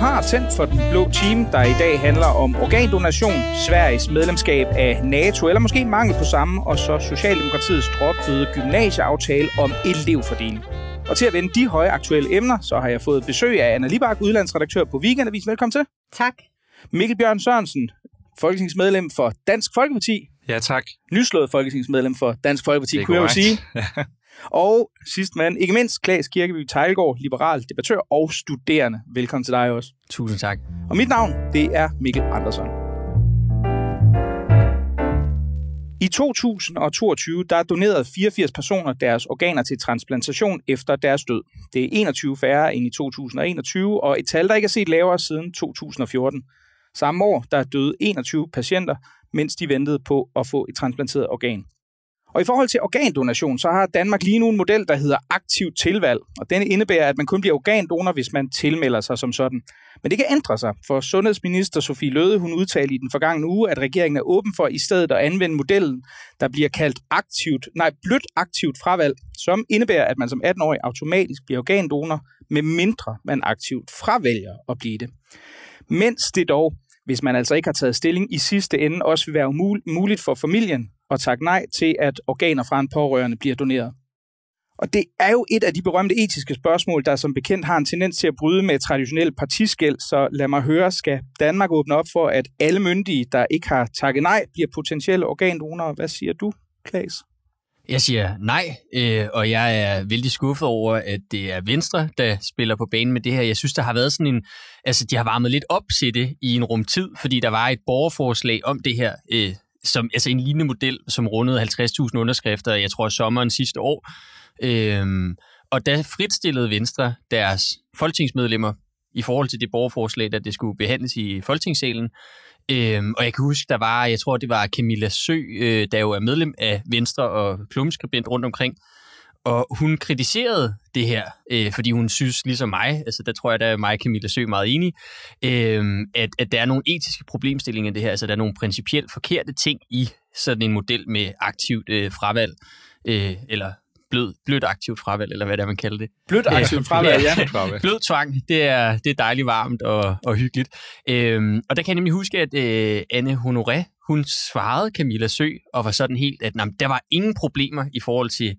har tændt for den blå team, der i dag handler om organdonation, Sveriges medlemskab af NATO, eller måske mangel på samme, og så Socialdemokratiets droppede gymnasieaftale om elevfordeling. Og til at vende de høje aktuelle emner, så har jeg fået besøg af Anna Libak, udlandsredaktør på Weekendavis. Velkommen til. Tak. Mikkel Bjørn Sørensen, folketingsmedlem for Dansk Folkeparti. Ja, tak. Nyslået folketingsmedlem for Dansk Folkeparti, kunne jeg jo sige. og sidst men ikke mindst, Klaas Kirkeby Tejlgaard, liberal debattør og studerende. Velkommen til dig også. Tusind tak. Og mit navn, det er Mikkel Andersen. I 2022 der donerede 84 personer deres organer til transplantation efter deres død. Det er 21 færre end i 2021, og et tal, der ikke er set lavere siden 2014. Samme år der døde 21 patienter, mens de ventede på at få et transplanteret organ. Og i forhold til organdonation, så har Danmark lige nu en model, der hedder aktiv tilvalg. Og den indebærer, at man kun bliver organdonor, hvis man tilmelder sig som sådan. Men det kan ændre sig, for sundhedsminister Sofie Løde, hun udtalte i den forgangne uge, at regeringen er åben for i stedet at anvende modellen, der bliver kaldt aktivt, nej, blødt aktivt fravalg, som indebærer, at man som 18-årig automatisk bliver organdonor, med mindre man aktivt fravælger at blive det. Mens det dog, hvis man altså ikke har taget stilling i sidste ende, også vil være muligt for familien at takke nej til, at organer fra en pårørende bliver doneret. Og det er jo et af de berømte etiske spørgsmål, der som bekendt har en tendens til at bryde med traditionel partiskæld, så lad mig høre, skal Danmark åbne op for, at alle myndige, der ikke har takket nej, bliver potentielle organdonorer? Hvad siger du, Klaas? Jeg siger nej, øh, og jeg er vældig skuffet over, at det er Venstre, der spiller på banen med det her. Jeg synes, der har været sådan en... Altså, de har varmet lidt op til det i en rum tid, fordi der var et borgerforslag om det her, øh, som, altså en lignende model, som rundede 50.000 underskrifter, jeg tror, sommeren sidste år. Øhm, og der fritstillede Venstre deres folketingsmedlemmer i forhold til det borgerforslag, der det skulle behandles i folketingssalen. Øhm, og jeg kan huske, der var, jeg tror, det var Camilla Sø, øh, der jo er medlem af Venstre og klummeskribent rundt omkring, og hun kritiserede det her, øh, fordi hun synes, ligesom mig, altså der tror jeg, der er mig og Camilla Sø meget enige, øh, at, at der er nogle etiske problemstillinger i det her, altså der er nogle principielt forkerte ting i sådan en model med aktivt øh, fravalg, øh, eller blød, blødt aktivt fravalg, eller hvad det er, man kalder det. Blødt aktivt fravalg, ja. blød tvang, det er, det er dejligt varmt og, og hyggeligt. Øhm, og der kan jeg nemlig huske, at øh, Anne Honoré, hun svarede Camilla Sø og var sådan helt, at jamen, der var ingen problemer i forhold til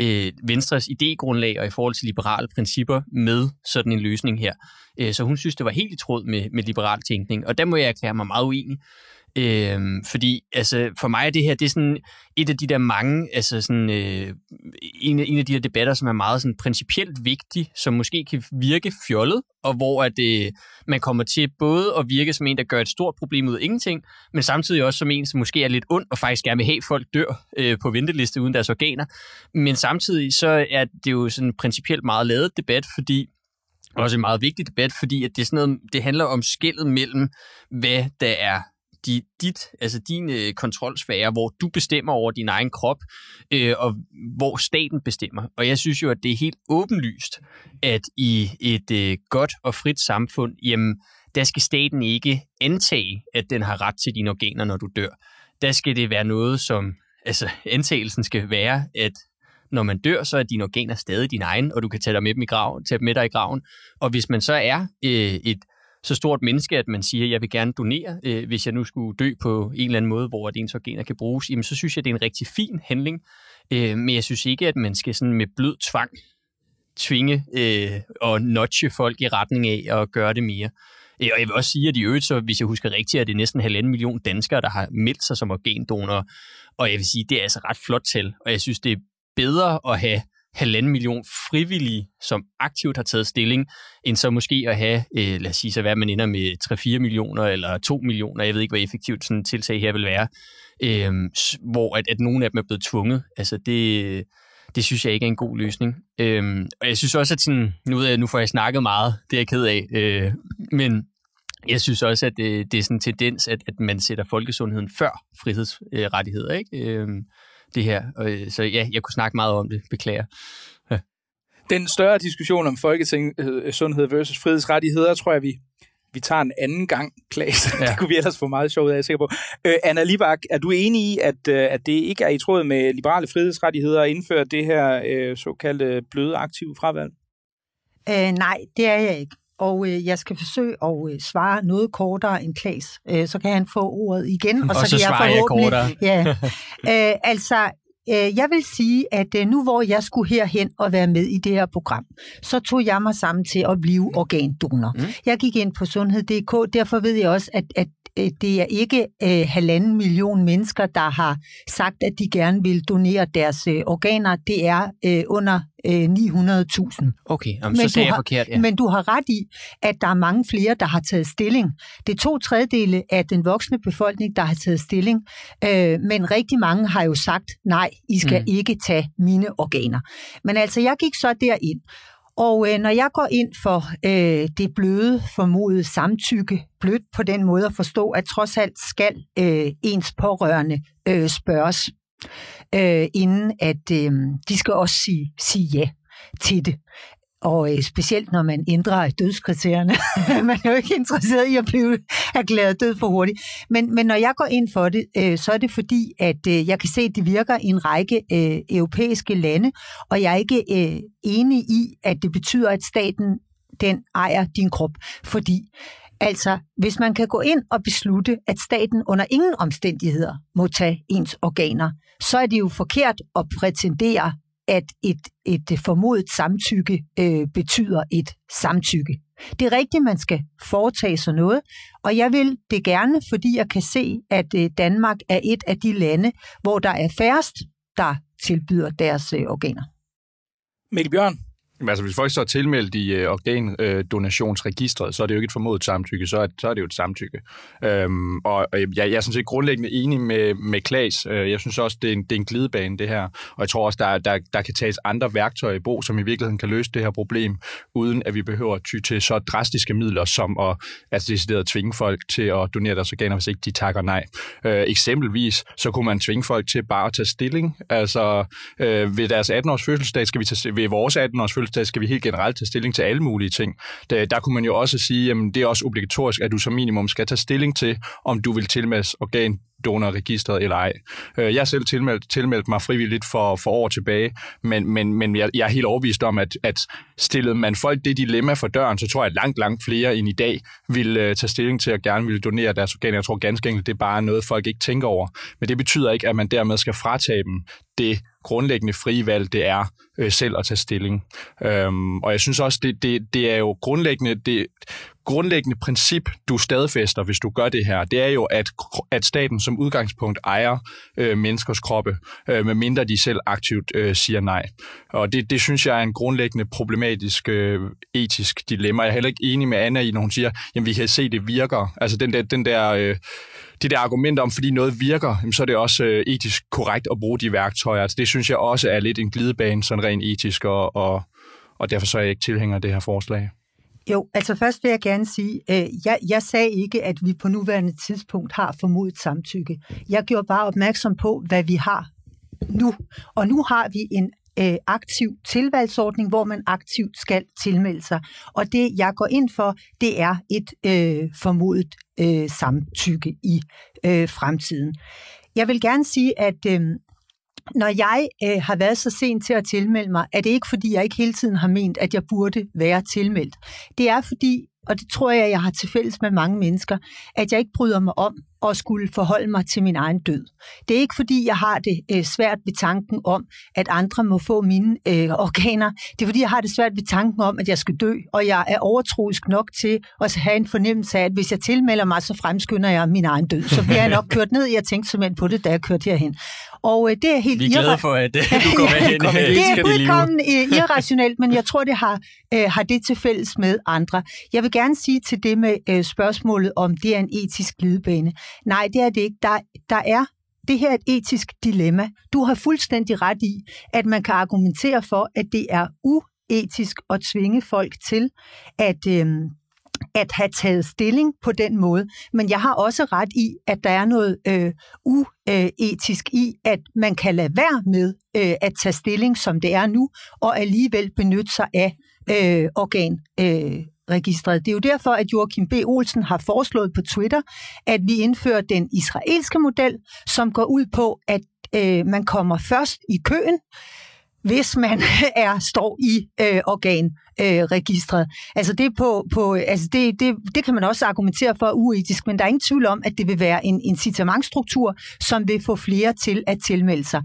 øh, Venstres idégrundlag og i forhold til liberale principper med sådan en løsning her. Øh, så hun synes, det var helt i tråd med, med liberal tænkning, og der må jeg erklære mig meget uenig. Øhm, fordi altså, for mig er det her det er sådan et af de der mange, altså sådan, øh, en, af, en af de der debatter, som er meget sådan, principielt vigtig, som måske kan virke fjollet, og hvor at, øh, man kommer til både at virke som en, der gør et stort problem ud af ingenting, men samtidig også som en, som måske er lidt ond og faktisk gerne vil have, at folk dør øh, på venteliste uden deres organer. Men samtidig så er det jo sådan en principielt meget lavet debat, fordi også en meget vigtig debat, fordi at det, er sådan noget, det handler om skillet mellem, hvad der er de, dit, altså din øh, kontrolsfære, hvor du bestemmer over din egen krop, øh, og hvor staten bestemmer. Og jeg synes jo, at det er helt åbenlyst, at i et øh, godt og frit samfund, jamen, der skal staten ikke antage, at den har ret til dine organer, når du dør. Der skal det være noget, som, altså antagelsen skal være, at når man dør, så er dine organer stadig dine egne, og du kan tage, dem med dem i graven, tage dem med dig i graven. Og hvis man så er øh, et så stort menneske, at man siger, at jeg vil gerne donere, øh, hvis jeg nu skulle dø på en eller anden måde, hvor ens organer kan bruges, jamen så synes jeg, det er en rigtig fin handling. Øh, men jeg synes ikke, at man skal sådan med blød tvang tvinge øh, og notche folk i retning af at gøre det mere. Øh, og jeg vil også sige, at i øvrigt, så hvis jeg husker rigtigt, er det næsten halvanden million danskere, der har meldt sig som organdonorer. Og jeg vil sige, det er altså ret flot tal, og jeg synes, det er bedre at have halvanden million frivillige, som aktivt har taget stilling, end så måske at have, øh, lad os sige så hvad man ender med 3-4 millioner eller 2 millioner, jeg ved ikke, hvor effektivt sådan et tiltag her vil være, øh, hvor at, at nogle af dem er blevet tvunget. Altså det, det synes jeg ikke er en god løsning. Øh, og jeg synes også, at sådan, nu, nu får jeg snakket meget, det er jeg ked af, øh, men jeg synes også, at det, det er sådan en tendens, at, at man sætter folkesundheden før frihedsrettigheder. Ikke? Øh, det her. Øh, så ja, jeg kunne snakke meget om det. Beklager. Ja. Den større diskussion om folkesundhed versus frihedsrettigheder, tror jeg, vi, vi tager en anden gang, Klaas. Ja. det kunne vi ellers få meget sjovt af, jeg er sikker på. Øh, Anna Libak, er du enig i, at, øh, at det ikke er i tråd med liberale frihedsrettigheder at indføre det her øh, såkaldte bløde aktive fravalg? Øh, nej, det er jeg ikke. Og øh, jeg skal forsøge at øh, svare noget kortere end Klaas. Øh, så kan han få ordet igen, og, Og så, så kan jeg svarer jeg forhåbentlig... Ja. Øh, altså, øh, jeg vil sige, at øh, nu hvor jeg skulle herhen og være med i det her program, så tog jeg mig sammen til at blive organdonor. Mm. Jeg gik ind på sundhed.dk, derfor ved jeg også, at, at øh, det er ikke øh, halvanden million mennesker, der har sagt, at de gerne vil donere deres øh, organer. Det er øh, under øh, 900.000. Okay, jamen, Men så sagde jeg har- forkert. Ja. Men du har ret i, at der er mange flere, der har taget stilling. Det er to tredjedele af den voksne befolkning, der har taget stilling. Øh, men rigtig mange har jo sagt, nej, I skal mm. ikke tage mine organer. Men altså, jeg gik så derind. Og øh, når jeg går ind for øh, det bløde formodede samtykke, blødt på den måde at forstå, at trods alt skal øh, ens pårørende øh, spørges, øh, inden at øh, de skal også sige, sige ja til det. Og øh, specielt når man ændrer dødskriterierne. man er jo ikke interesseret i at blive erklæret død for hurtigt. Men, men når jeg går ind for det, øh, så er det fordi, at øh, jeg kan se, at det virker i en række øh, europæiske lande, og jeg er ikke øh, enig i, at det betyder, at staten den ejer din krop. Fordi altså, hvis man kan gå ind og beslutte, at staten under ingen omstændigheder må tage ens organer, så er det jo forkert at prætendere, at et, et formodet samtykke øh, betyder et samtykke. Det er rigtigt, man skal foretage sig noget, og jeg vil det gerne, fordi jeg kan se, at øh, Danmark er et af de lande, hvor der er færrest, der tilbyder deres øh, organer. Mikkel Bjørn, Jamen, altså, hvis folk så er tilmeldt i øh, organdonationsregistret, så er det jo ikke et formodet samtykke, så er, så er det jo et samtykke. Øhm, og og jeg, jeg er sådan set grundlæggende enig med, med Klaas. Øh, Jeg synes også, det er, en, det er en glidebane, det her. Og jeg tror også, der, der, der kan tages andre værktøjer i brug, som i virkeligheden kan løse det her problem, uden at vi behøver at ty til så drastiske midler, som at altså, decideret tvinge folk til at donere deres organer, hvis ikke de takker nej. Øh, eksempelvis, så kunne man tvinge folk til bare at tage stilling. Altså, øh, ved deres 18-års fødselsdag, skal vi tage, ved vores 18-års fødselsdag, skal vi helt generelt tage stilling til alle mulige ting. Der, der kunne man jo også sige, at det er også obligatorisk, at du som minimum skal tage stilling til, om du vil tilmeldes organ donorregistret eller ej. Øh, jeg selv tilmeldt, tilmeldt mig frivilligt for, for år tilbage, men, men, men jeg, jeg er helt overbevist om, at, at stillede man folk det dilemma for døren, så tror jeg, at langt, langt flere end i dag vil uh, tage stilling til at gerne vil donere deres organer. Jeg tror ganske enkelt, det er bare noget, folk ikke tænker over. Men det betyder ikke, at man dermed skal fratage dem det grundlæggende frie valg, det er øh, selv at tage stilling. Øhm, og jeg synes også, det, det, det er jo grundlæggende, det, grundlæggende princip, du stadfæster, hvis du gør det her, det er jo, at, at staten som udgangspunkt ejer øh, menneskers kroppe, øh, medmindre de selv aktivt øh, siger nej. Og det, det synes jeg er en grundlæggende problematisk øh, etisk dilemma. Jeg er heller ikke enig med Anna i, når hun siger, jamen vi kan se, det virker. Altså den der, den der øh, det der argument om, fordi noget virker, jamen, så er det også øh, etisk korrekt at bruge de værktøjer. Altså, det synes jeg også er lidt en glidebane, sådan rent etisk, og, og, og derfor så er jeg ikke tilhænger af det her forslag. Jo, altså først vil jeg gerne sige, øh, jeg, jeg sagde ikke, at vi på nuværende tidspunkt har formodet samtykke. Jeg gjorde bare opmærksom på, hvad vi har nu. Og nu har vi en øh, aktiv tilvalgsordning, hvor man aktivt skal tilmelde sig. Og det, jeg går ind for, det er et øh, formodet øh, samtykke i øh, fremtiden. Jeg vil gerne sige, at øh, når jeg øh, har været så sent til at tilmelde mig, er det ikke fordi, jeg ikke hele tiden har ment, at jeg burde være tilmeldt. Det er fordi, og det tror jeg, jeg har til fælles med mange mennesker, at jeg ikke bryder mig om at skulle forholde mig til min egen død. Det er ikke fordi, jeg har det øh, svært ved tanken om, at andre må få mine øh, organer. Det er fordi, jeg har det svært ved tanken om, at jeg skal dø, og jeg er overtroisk nok til at have en fornemmelse af, at hvis jeg tilmelder mig, så fremskynder jeg min egen død. Så bliver jeg nok kørt ned. Jeg tænkte simpelthen på det, da jeg kørte herhen. Og øh, det er helt Vi er glade for, at øh, du går med hen øh, det er fuldkommen irrationelt, men jeg tror, det har, øh, har det til fælles med andre. Jeg vil gerne sige til det med øh, spørgsmålet, om det er en etisk glidebane. Nej, det er det ikke. Der, der er det her er et etisk dilemma. Du har fuldstændig ret i, at man kan argumentere for, at det er uetisk at tvinge folk til at, øh, at have taget stilling på den måde. Men jeg har også ret i, at der er noget øh, uetisk i, at man kan lade være med øh, at tage stilling, som det er nu, og alligevel benytte sig af øh, organ. Øh, registret. Det er jo derfor, at Joachim B. Olsen har foreslået på Twitter, at vi indfører den israelske model, som går ud på, at øh, man kommer først i køen, hvis man er står i øh, organregistret. Øh, altså det, på, på, altså det, det, det kan man også argumentere for uetisk, men der er ingen tvivl om, at det vil være en incitamentstruktur, som vil få flere til at tilmelde sig.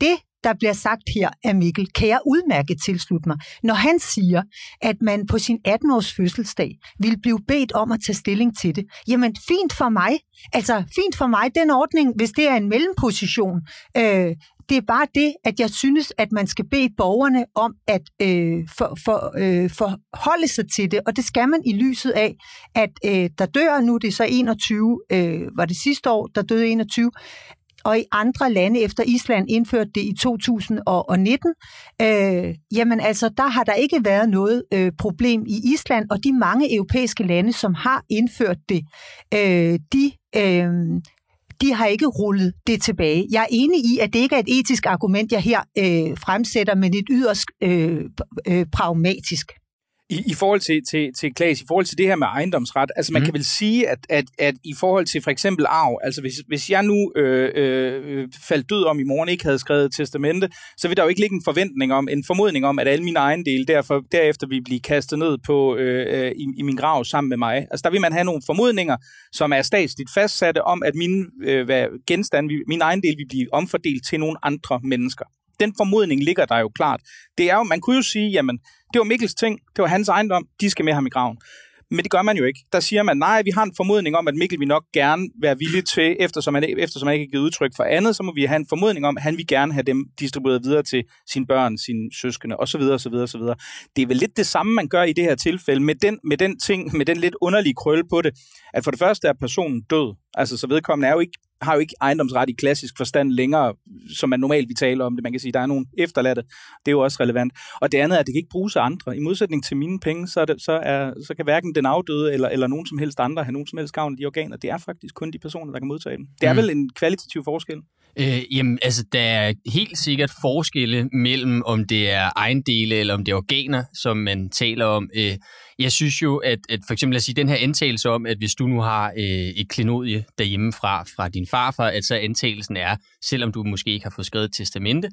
Det, der bliver sagt her af Mikkel, kan jeg udmærket tilslutte mig. Når han siger, at man på sin 18-års fødselsdag vil blive bedt om at tage stilling til det, jamen fint for mig. Altså fint for mig, den ordning, hvis det er en mellemposition, øh, det er bare det, at jeg synes, at man skal bede borgerne om at øh, for, for, øh, forholde sig til det, og det skal man i lyset af, at øh, der dør, nu det er så 21, øh, var det sidste år, der døde 21, og i andre lande efter Island indførte det i 2019, øh, jamen altså, der har der ikke været noget øh, problem i Island, og de mange europæiske lande, som har indført det, øh, de øh, de har ikke rullet det tilbage. Jeg er enig i, at det ikke er et etisk argument, jeg her øh, fremsætter, men et yderst øh, øh, pragmatisk. I, I forhold til, til, til Klaas, i forhold til det her med ejendomsret, altså man mm. kan vel sige, at, at, at i forhold til for eksempel arv, altså hvis, hvis jeg nu øh, øh, faldt død om i morgen ikke havde skrevet testamente, så vil der jo ikke ligge en forventning om, en formodning om, at alle mine ejendele derfor, derefter vil blive kastet ned på øh, øh, i, i min grav sammen med mig. Altså der vil man have nogle formodninger, som er statsligt fastsatte om, at mine øh, hvad, genstande, min ejendel vil blive omfordelt til nogle andre mennesker den formodning ligger der jo klart. Det er jo, man kunne jo sige, jamen, det var Mikkels ting, det var hans ejendom, de skal med ham i graven. Men det gør man jo ikke. Der siger man, nej, vi har en formodning om, at Mikkel vil nok gerne være villig til, eftersom han, eftersom han ikke har givet udtryk for andet, så må vi have en formodning om, at han vil gerne have dem distribueret videre til sine børn, sine søskende, osv. osv., osv. Det er vel lidt det samme, man gør i det her tilfælde, med den, med den ting, med den lidt underlige krølle på det, at for det første er personen død. Altså, så vedkommende er jo ikke har jo ikke ejendomsret i klassisk forstand længere, som man normalt vi taler om det. Man kan sige, der er nogle efterladte. Det er jo også relevant. Og det andet er, at det kan ikke bruges af andre. I modsætning til mine penge, så, er det, så, er, så kan hverken den afdøde eller, eller nogen som helst andre have nogen som helst gavn af de organer. Det er faktisk kun de personer, der kan modtage dem. Det er mm. vel en kvalitativ forskel? Øh, jamen, altså, der er helt sikkert forskelle mellem, om det er ejendele eller om det er organer, som man taler om. Øh, jeg synes jo, at, at for eksempel at sige, den her antagelse om, at hvis du nu har øh, et klenodie derhjemmefra fra din farfar, at så antagelsen er, selvom du måske ikke har fået skrevet testamente,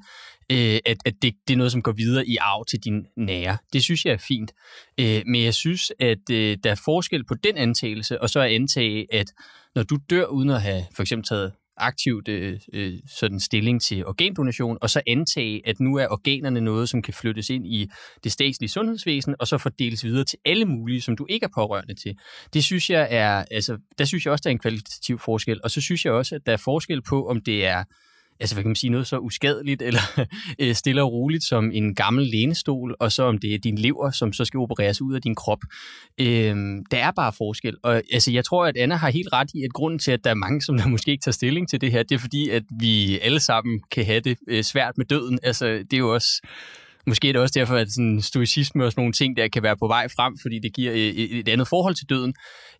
øh, at, at det, det er noget, som går videre i arv til din nære. Det synes jeg er fint. Øh, men jeg synes, at øh, der er forskel på den antagelse, og så at antage, at når du dør uden at have for eksempel taget aktivt øh, øh, sådan stilling til organdonation, og så antage, at nu er organerne noget, som kan flyttes ind i det statslige sundhedsvæsen, og så fordeles videre til alle mulige, som du ikke er pårørende til. Det synes jeg er, altså, der synes jeg også, der er en kvalitativ forskel, og så synes jeg også, at der er forskel på, om det er altså hvad kan man sige, noget så uskadeligt eller øh, stille og roligt som en gammel lænestol, og så om det er din lever, som så skal opereres ud af din krop. Øhm, der er bare forskel, og altså, jeg tror, at Anna har helt ret i, at grunden til, at der er mange, som der måske ikke tager stilling til det her, det er fordi, at vi alle sammen kan have det øh, svært med døden. Altså, det er jo også Måske er det også derfor, at sådan stoicisme og sådan nogle ting, der kan være på vej frem, fordi det giver øh, et, et andet forhold til døden.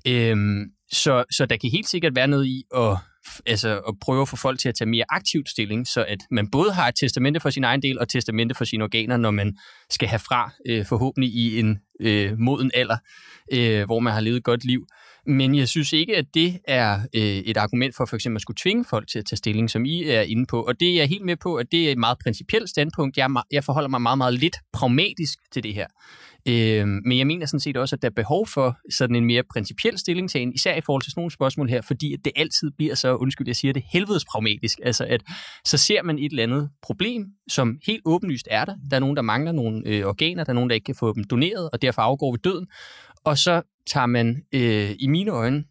Øhm, så, så der kan helt sikkert være noget i at altså at prøve at få folk til at tage mere aktivt stilling, så at man både har et testamente for sin egen del og testamente for sine organer, når man skal have fra øh, forhåbentlig i en øh, moden alder, øh, hvor man har levet et godt liv. Men jeg synes ikke, at det er øh, et argument for for eksempel at skulle tvinge folk til at tage stilling, som I er inde på. Og det er jeg helt med på, at det er et meget principielt standpunkt. Jeg, jeg forholder mig meget, meget lidt pragmatisk til det her. Øh, men jeg mener sådan set også, at der er behov for sådan en mere principiel stillingtagen, især i forhold til sådan nogle spørgsmål her, fordi at det altid bliver så, undskyld, jeg siger det, helvedes pragmatisk. Altså at så ser man et eller andet problem, som helt åbenlyst er der. Der er nogen, der mangler nogle øh, organer, der er nogen, der ikke kan få dem doneret, og derfor afgår vi døden. Og så tager man øh, i mine øjne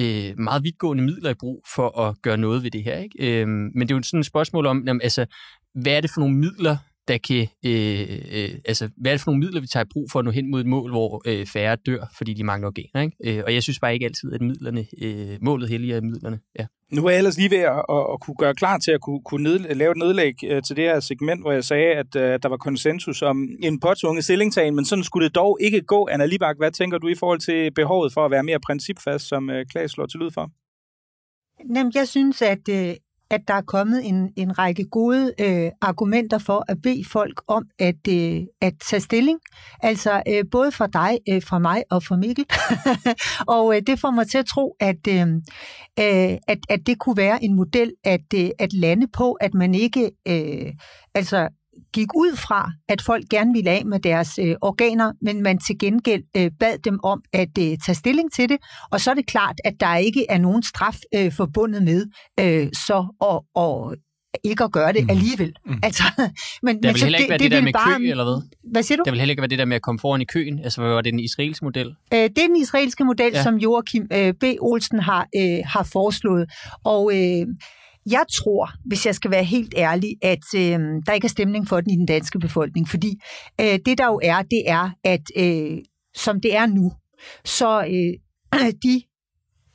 øh, meget vidtgående midler i brug for at gøre noget ved det her. Ikke? Øh, men det er jo sådan et spørgsmål om, jamen, altså, hvad er det for nogle midler, der kan, øh, øh, altså, hvad er det for nogle midler, vi tager i brug for at nå hen mod et mål, hvor øh, færre dør, fordi de mangler organer, ikke? Øh, og jeg synes bare ikke altid, at midlerne, øh, målet helliger midlerne, ja. Nu er jeg ellers lige ved at, at, at kunne gøre klar til at kunne, kunne ned, lave et nedlæg uh, til det her segment, hvor jeg sagde, at uh, der var konsensus om en påtvunget stillingtagen, men sådan skulle det dog ikke gå. Anna Libak, hvad tænker du i forhold til behovet for at være mere principfast, som uh, Klaas slår til lyd for? Jamen, jeg synes, at, at der er kommet en, en række gode øh, argumenter for at bede folk om at, øh, at tage stilling. Altså øh, både fra dig, øh, fra mig og fra Mikkel. og øh, det får mig til at tro, at, øh, øh, at, at det kunne være en model at, øh, at lande på, at man ikke øh, altså gik ud fra, at folk gerne ville af med deres øh, organer, men man til gengæld øh, bad dem om at øh, tage stilling til det. Og så er det klart, at der ikke er nogen straf øh, forbundet med øh, så at, at ikke at gøre det mm. alligevel. Mm. Altså, men, der vil heller ikke det, være det, det der med bare, kø, eller hvad? Hvad siger du? Der vil heller ikke være det der med at komme foran i køen. Altså, hvad var det den israelske model? Øh, det er den israelske model, ja. som Joachim øh, B. Olsen har, øh, har foreslået. Og øh, jeg tror, hvis jeg skal være helt ærlig, at øh, der ikke er stemning for den i den danske befolkning. Fordi øh, det der jo er, det er, at øh, som det er nu, så øh, de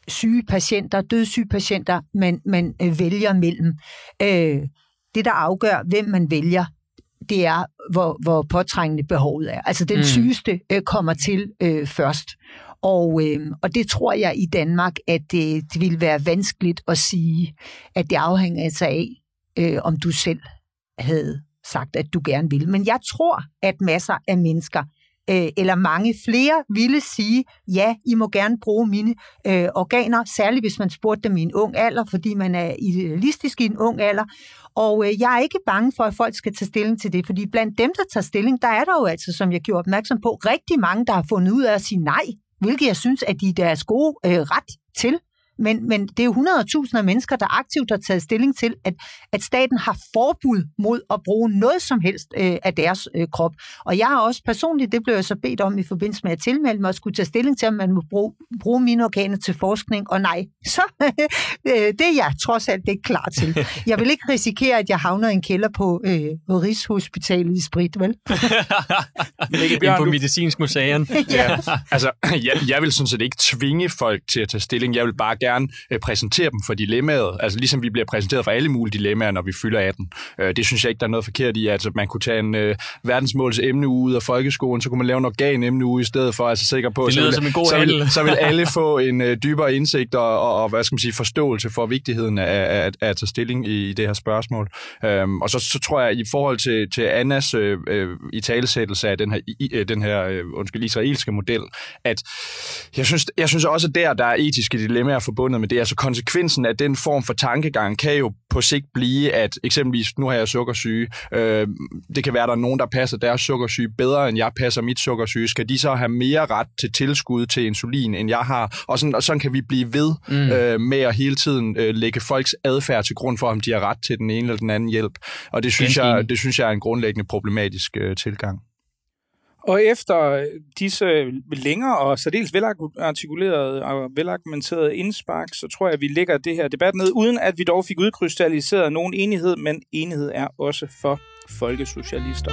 syge patienter, dødssyge patienter, man, man øh, vælger mellem. Øh, det, der afgør, hvem man vælger, det er, hvor, hvor påtrængende behovet er. Altså den mm. sygeste øh, kommer til øh, først. Og, øh, og det tror jeg i Danmark, at øh, det, det vil være vanskeligt at sige, at det afhænger altså af, øh, om du selv havde sagt, at du gerne vil. Men jeg tror, at masser af mennesker øh, eller mange flere ville sige, ja, I må gerne bruge mine øh, organer, særligt hvis man spurgte dem i en ung alder, fordi man er idealistisk i en ung alder. Og øh, jeg er ikke bange for, at folk skal tage stilling til det, fordi blandt dem, der tager stilling, der er der jo altså, som jeg gjorde opmærksom på, rigtig mange, der har fundet ud af at sige nej, hvilket jeg synes, at de er deres gode øh, ret til. Men, men det er jo 100.000 af mennesker, der aktivt har taget stilling til, at, at staten har forbud mod at bruge noget som helst øh, af deres øh, krop. Og jeg har også personligt, det blev jeg så bedt om i forbindelse med at tilmelde mig, at skulle tage stilling til, om man må bruge, bruge mine organer til forskning. Og nej, så øh, det er jeg trods alt ikke klar til. Jeg vil ikke risikere, at jeg havner i en kælder på øh, Rigshospitalet i Sprit, vel? Ikke på medicinsk museum. ja. Altså, jeg, jeg vil sådan set ikke tvinge folk til at tage stilling. Jeg vil bare gerne øh, præsentere dem for dilemmaet. Altså ligesom vi bliver præsenteret for alle mulige dilemmaer, når vi fylder 18. Øh, det synes jeg ikke, der er noget forkert i. Altså man kunne tage en øh, verdensmåls emne ud af folkeskolen, så kunne man lave en organ emne ude i stedet for, altså sikker på, det så, vil, som en god så, vil, så vil alle få en øh, dybere indsigt og, og, og, hvad skal man sige, forståelse for vigtigheden af, af, af at tage stilling i, i det her spørgsmål. Øhm, og så, så tror jeg, i forhold til, til Annas øh, øh, i talesættelse af den her, i, øh, den her øh, undskyld, israelske model, at jeg synes, jeg synes også, der, der er etiske dilemmaer forbundet med det. Altså konsekvensen af den form for tankegang kan jo på sigt blive, at eksempelvis, nu har jeg sukkersyge, øh, det kan være, at der er nogen, der passer deres sukkersyge bedre, end jeg passer mit sukkersyge. Skal de så have mere ret til tilskud til insulin, end jeg har? Og sådan, og sådan kan vi blive ved mm. øh, med at hele tiden øh, lægge folks adfærd til grund for, om de har ret til den ene eller den anden hjælp. Og det synes, jeg, det synes jeg er en grundlæggende problematisk øh, tilgang. Og efter øh, disse øh, længere og særdeles velartikulerede og velargumenterede indspark, så tror jeg, at vi lægger det her debat ned, uden at vi dog fik udkrystalliseret nogen enighed, men enighed er også for folkesocialister.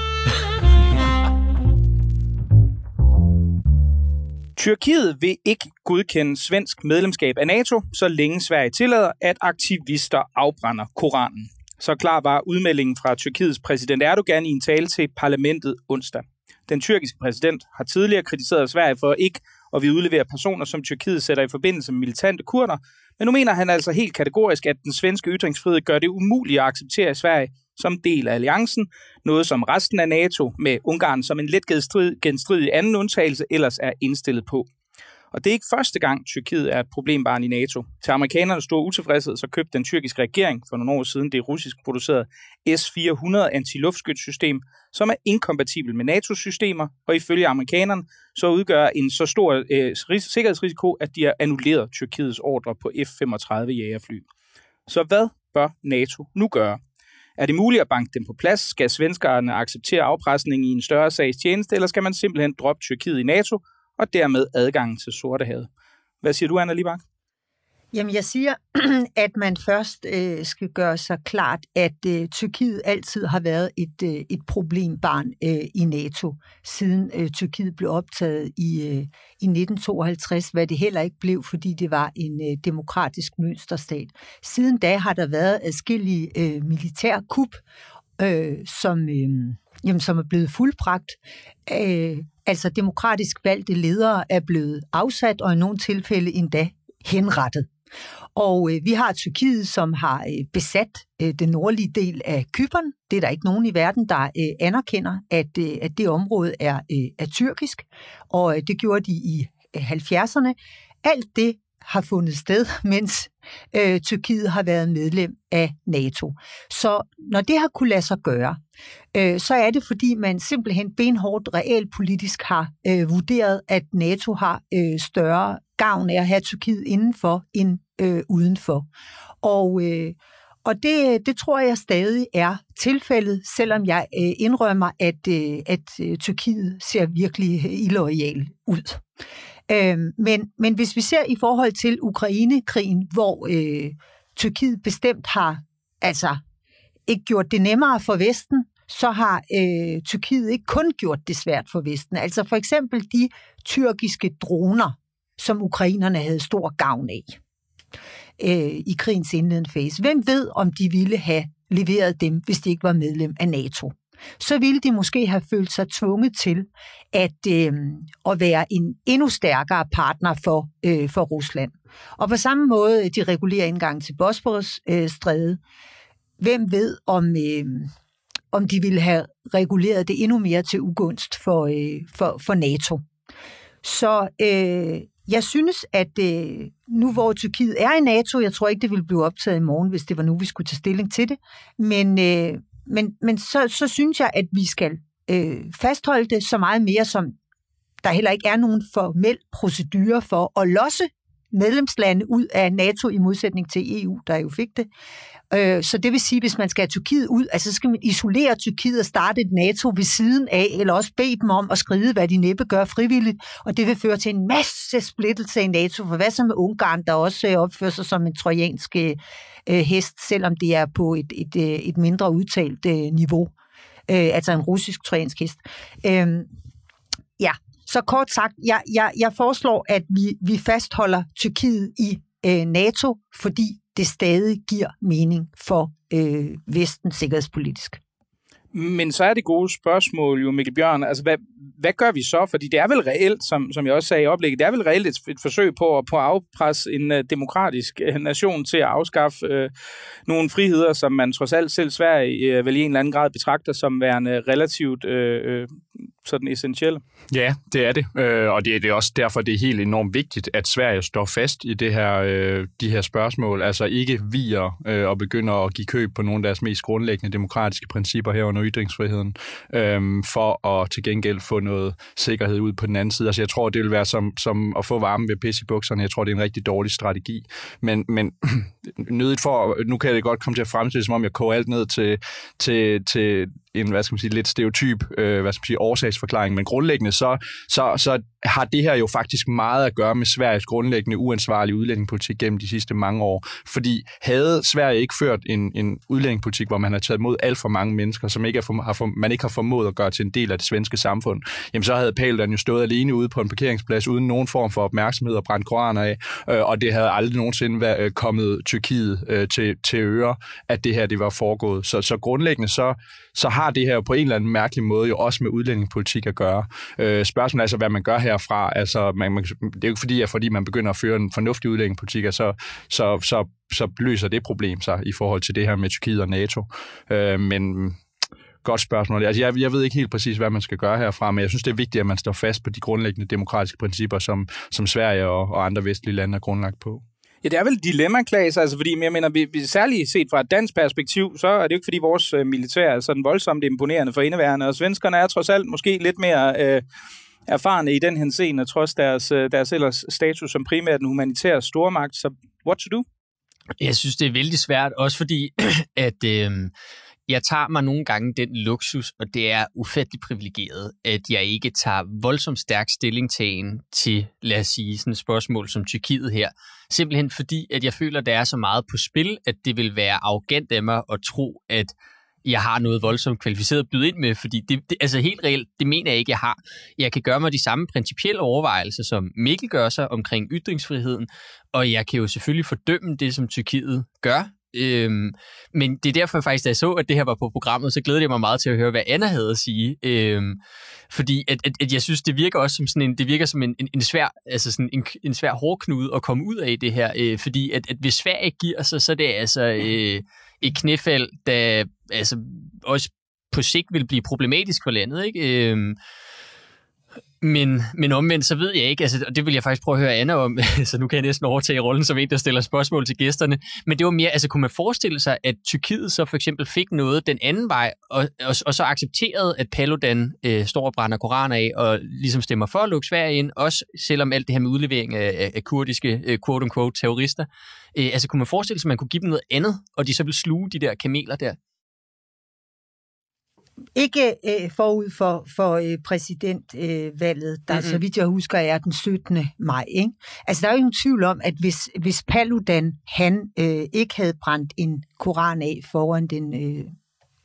Tyrkiet vil ikke godkende svensk medlemskab af NATO, så længe Sverige tillader, at aktivister afbrænder Koranen. Så klar var udmeldingen fra Tyrkiets præsident Erdogan i en tale til parlamentet onsdag. Den tyrkiske præsident har tidligere kritiseret Sverige for ikke at vi udlevere personer, som Tyrkiet sætter i forbindelse med militante kurder, men nu mener han altså helt kategorisk, at den svenske ytringsfrihed gør det umuligt at acceptere Sverige som del af alliancen, noget som resten af NATO med Ungarn som en let genstridig anden undtagelse ellers er indstillet på. Og det er ikke første gang, Tyrkiet er et problembarn i NATO. Til amerikanernes store utilfredshed, så købte den tyrkiske regering for nogle år siden det russisk producerede S-400 antiluftskytssystem, som er inkompatibel med NATO-systemer, og ifølge amerikanerne så udgør en så stor øh, sikkerhedsrisiko, at de har annulleret Tyrkiets ordre på F-35 jagerfly. Så hvad bør NATO nu gøre? Er det muligt at banke dem på plads? Skal svenskerne acceptere afpresning i en større sags tjeneste, eller skal man simpelthen droppe Tyrkiet i NATO og dermed adgangen til Sortehavet. Hvad siger du, Anna Libak? Jamen, jeg siger, at man først øh, skal gøre sig klart, at øh, Tyrkiet altid har været et, øh, et problembarn øh, i NATO, siden øh, Tyrkiet blev optaget i, øh, i 1952, hvad det heller ikke blev, fordi det var en øh, demokratisk mønsterstat. Siden da har der været adskillige øh, militærkup, øh, som, øh, jamen, som er blevet fuldbragt. Øh, altså demokratisk valgte ledere er blevet afsat, og i nogle tilfælde endda henrettet. Og øh, vi har Tyrkiet, som har øh, besat øh, den nordlige del af Kypern. Det er der ikke nogen i verden, der øh, anerkender, at, øh, at det område er, øh, er tyrkisk. Og øh, det gjorde de i øh, 70'erne. Alt det har fundet sted, mens øh, Tyrkiet har været medlem af NATO. Så når det har kunne lade sig gøre, øh, så er det, fordi man simpelthen benhårdt realpolitisk har øh, vurderet, at NATO har øh, større gavn af at have Tyrkiet indenfor end øh, udenfor. Og, øh, og det, det tror jeg stadig er tilfældet, selvom jeg øh, indrømmer, at, øh, at øh, Tyrkiet ser virkelig øh, illoyal ud. Øh, men, men hvis vi ser i forhold til Ukrainekrigen, hvor øh, Tyrkiet bestemt har altså ikke gjort det nemmere for Vesten, så har øh, Tyrkiet ikke kun gjort det svært for Vesten. Altså for eksempel de tyrkiske droner, som ukrainerne havde stor gavn af øh, i krigens indledende fase. Hvem ved, om de ville have leveret dem, hvis de ikke var medlem af NATO? Så ville de måske have følt sig tvunget til at, øh, at være en endnu stærkere partner for, øh, for Rusland. Og på samme måde, de regulerer indgang til Bosporus-strædet. Øh, Hvem ved, om, øh, om de ville have reguleret det endnu mere til ugunst for, øh, for, for NATO. Så øh, jeg synes, at øh, nu hvor Tyrkiet er i NATO, jeg tror ikke, det ville blive optaget i morgen, hvis det var nu, vi skulle tage stilling til det, men, øh, men, men så, så synes jeg, at vi skal øh, fastholde det så meget mere, som der heller ikke er nogen formel procedure for at losse medlemslande ud af NATO i modsætning til EU, der jo fik det. Øh, så det vil sige, hvis man skal have Tyrkiet ud, altså så skal man isolere Tyrkiet og starte et NATO ved siden af, eller også bede dem om at skride, hvad de næppe gør frivilligt, og det vil føre til en masse splittelse i NATO, for hvad så med Ungarn, der også øh, opfører sig som en trojansk øh, øh, hest, selvom det er på et, et, øh, et mindre udtalt niveau, altså en russisk trojansk hest. Øhm, ja, så kort sagt, jeg, jeg, jeg foreslår, at vi, vi fastholder Tyrkiet i øh, NATO, fordi det stadig giver mening for øh, Vesten sikkerhedspolitisk. Men så er det gode spørgsmål jo, Mikkel Bjørn, altså hvad, hvad gør vi så? Fordi det er vel reelt, som, som jeg også sagde i oplægget, det er vel reelt et, et forsøg på, at, på at afpresse en uh, demokratisk uh, nation til at afskaffe uh, nogle friheder, som man trods alt selv Sverige uh, vel i en eller anden grad betragter som værende relativt uh, sådan essentielle. Ja, det er det, øh, og det er, det også derfor, det er helt enormt vigtigt, at Sverige står fast i det her, øh, de her spørgsmål, altså ikke viger øh, og begynder at give køb på nogle af deres mest grundlæggende demokratiske principper herunder ytringsfriheden, øh, for at til gengæld få noget sikkerhed ud på den anden side. Altså jeg tror, det vil være som, som at få varme ved pisse i bukserne. Jeg tror, det er en rigtig dårlig strategi. Men, men nødigt for, nu kan det godt komme til at fremstille, som om jeg koger alt ned til, til, til en, hvad skal man sige, lidt stereotyp, øh, hvad skal man sige, årsagsforklaring, men grundlæggende så, så, så har det her jo faktisk meget at gøre med Sveriges grundlæggende uansvarlige udlændingepolitik gennem de sidste mange år. Fordi havde Sverige ikke ført en, en udlændingepolitik, hvor man har taget imod alt for mange mennesker, som ikke er for, har for, man ikke har formået at gøre til en del af det svenske samfund, jamen så havde Paludan jo stået alene ude på en parkeringsplads uden nogen form for opmærksomhed og brændt koraner af, øh, og det havde aldrig nogensinde været øh, kommet Tyrkiet øh, til, til øre, at det her det var foregået. Så, så grundlæggende så, så har har det her jo på en eller anden mærkelig måde jo også med udlændingepolitik at gøre. Øh, spørgsmålet er altså, hvad man gør herfra. Altså, man, man, det er jo ikke fordi, at fordi man begynder at føre en fornuftig udlændingepolitik, så, så, så, så løser det problem sig i forhold til det her med Tyrkiet og NATO. Øh, men godt spørgsmål. Altså, jeg, jeg ved ikke helt præcis, hvad man skal gøre herfra, men jeg synes, det er vigtigt, at man står fast på de grundlæggende demokratiske principper, som, som Sverige og, og andre vestlige lande er grundlagt på. Ja, det er vel dilemma, Klaas, altså fordi jeg mener, vi, vi, særligt set fra et dansk perspektiv, så er det jo ikke fordi vores øh, militær er sådan voldsomt imponerende for indeværende, og svenskerne er trods alt måske lidt mere øh, erfarne i den henseende, trods deres, øh, deres ellers status som primært en humanitær stormagt, så what to do? Jeg synes, det er vældig svært, også fordi, at øh, jeg tager mig nogle gange den luksus, og det er ufattelig privilegeret, at jeg ikke tager voldsomt stærk stilling til en til, lad os sige, sådan et spørgsmål som Tyrkiet her. Simpelthen fordi, at jeg føler, at der er så meget på spil, at det vil være arrogant af mig at tro, at jeg har noget voldsomt kvalificeret at byde ind med, fordi det, det, altså helt reelt, det mener jeg ikke, jeg har. Jeg kan gøre mig de samme principielle overvejelser, som Mikkel gør sig omkring ytringsfriheden, og jeg kan jo selvfølgelig fordømme det, som Tyrkiet gør, Øhm, men det er derfor faktisk, da jeg så, at det her var på programmet, så glæder jeg mig meget til at høre, hvad Anna havde at sige. Øhm, fordi at, at, at jeg synes, det virker også som sådan en, det virker som en, en, en svær, altså sådan en, en svær hårdknude at komme ud af det her. Øh, fordi at, at hvis Sverige giver sig, så er det altså øh, et knæfald, der altså også på sigt vil blive problematisk for landet. Ikke? Øh, men, men omvendt, så ved jeg ikke, altså, og det vil jeg faktisk prøve at høre Anna om, så nu kan jeg næsten overtage rollen som en, der stiller spørgsmål til gæsterne. Men det var mere, altså kunne man forestille sig, at Tyrkiet så for eksempel fik noget den anden vej, og, og, og så accepterede, at Paludan øh, står og brænder koraner af, og ligesom stemmer for at lukke Sverige ind, også selvom alt det her med udlevering af, af kurdiske øh, quote-unquote terrorister. Øh, altså kunne man forestille sig, at man kunne give dem noget andet, og de så ville sluge de der kameler der? Ikke øh, forud for, for øh, præsidentvalget, øh, der mm-hmm. så vidt jeg husker er den 17. maj. Ikke? Altså der er jo ingen tvivl om, at hvis, hvis Paludan han øh, ikke havde brændt en koran af foran den øh,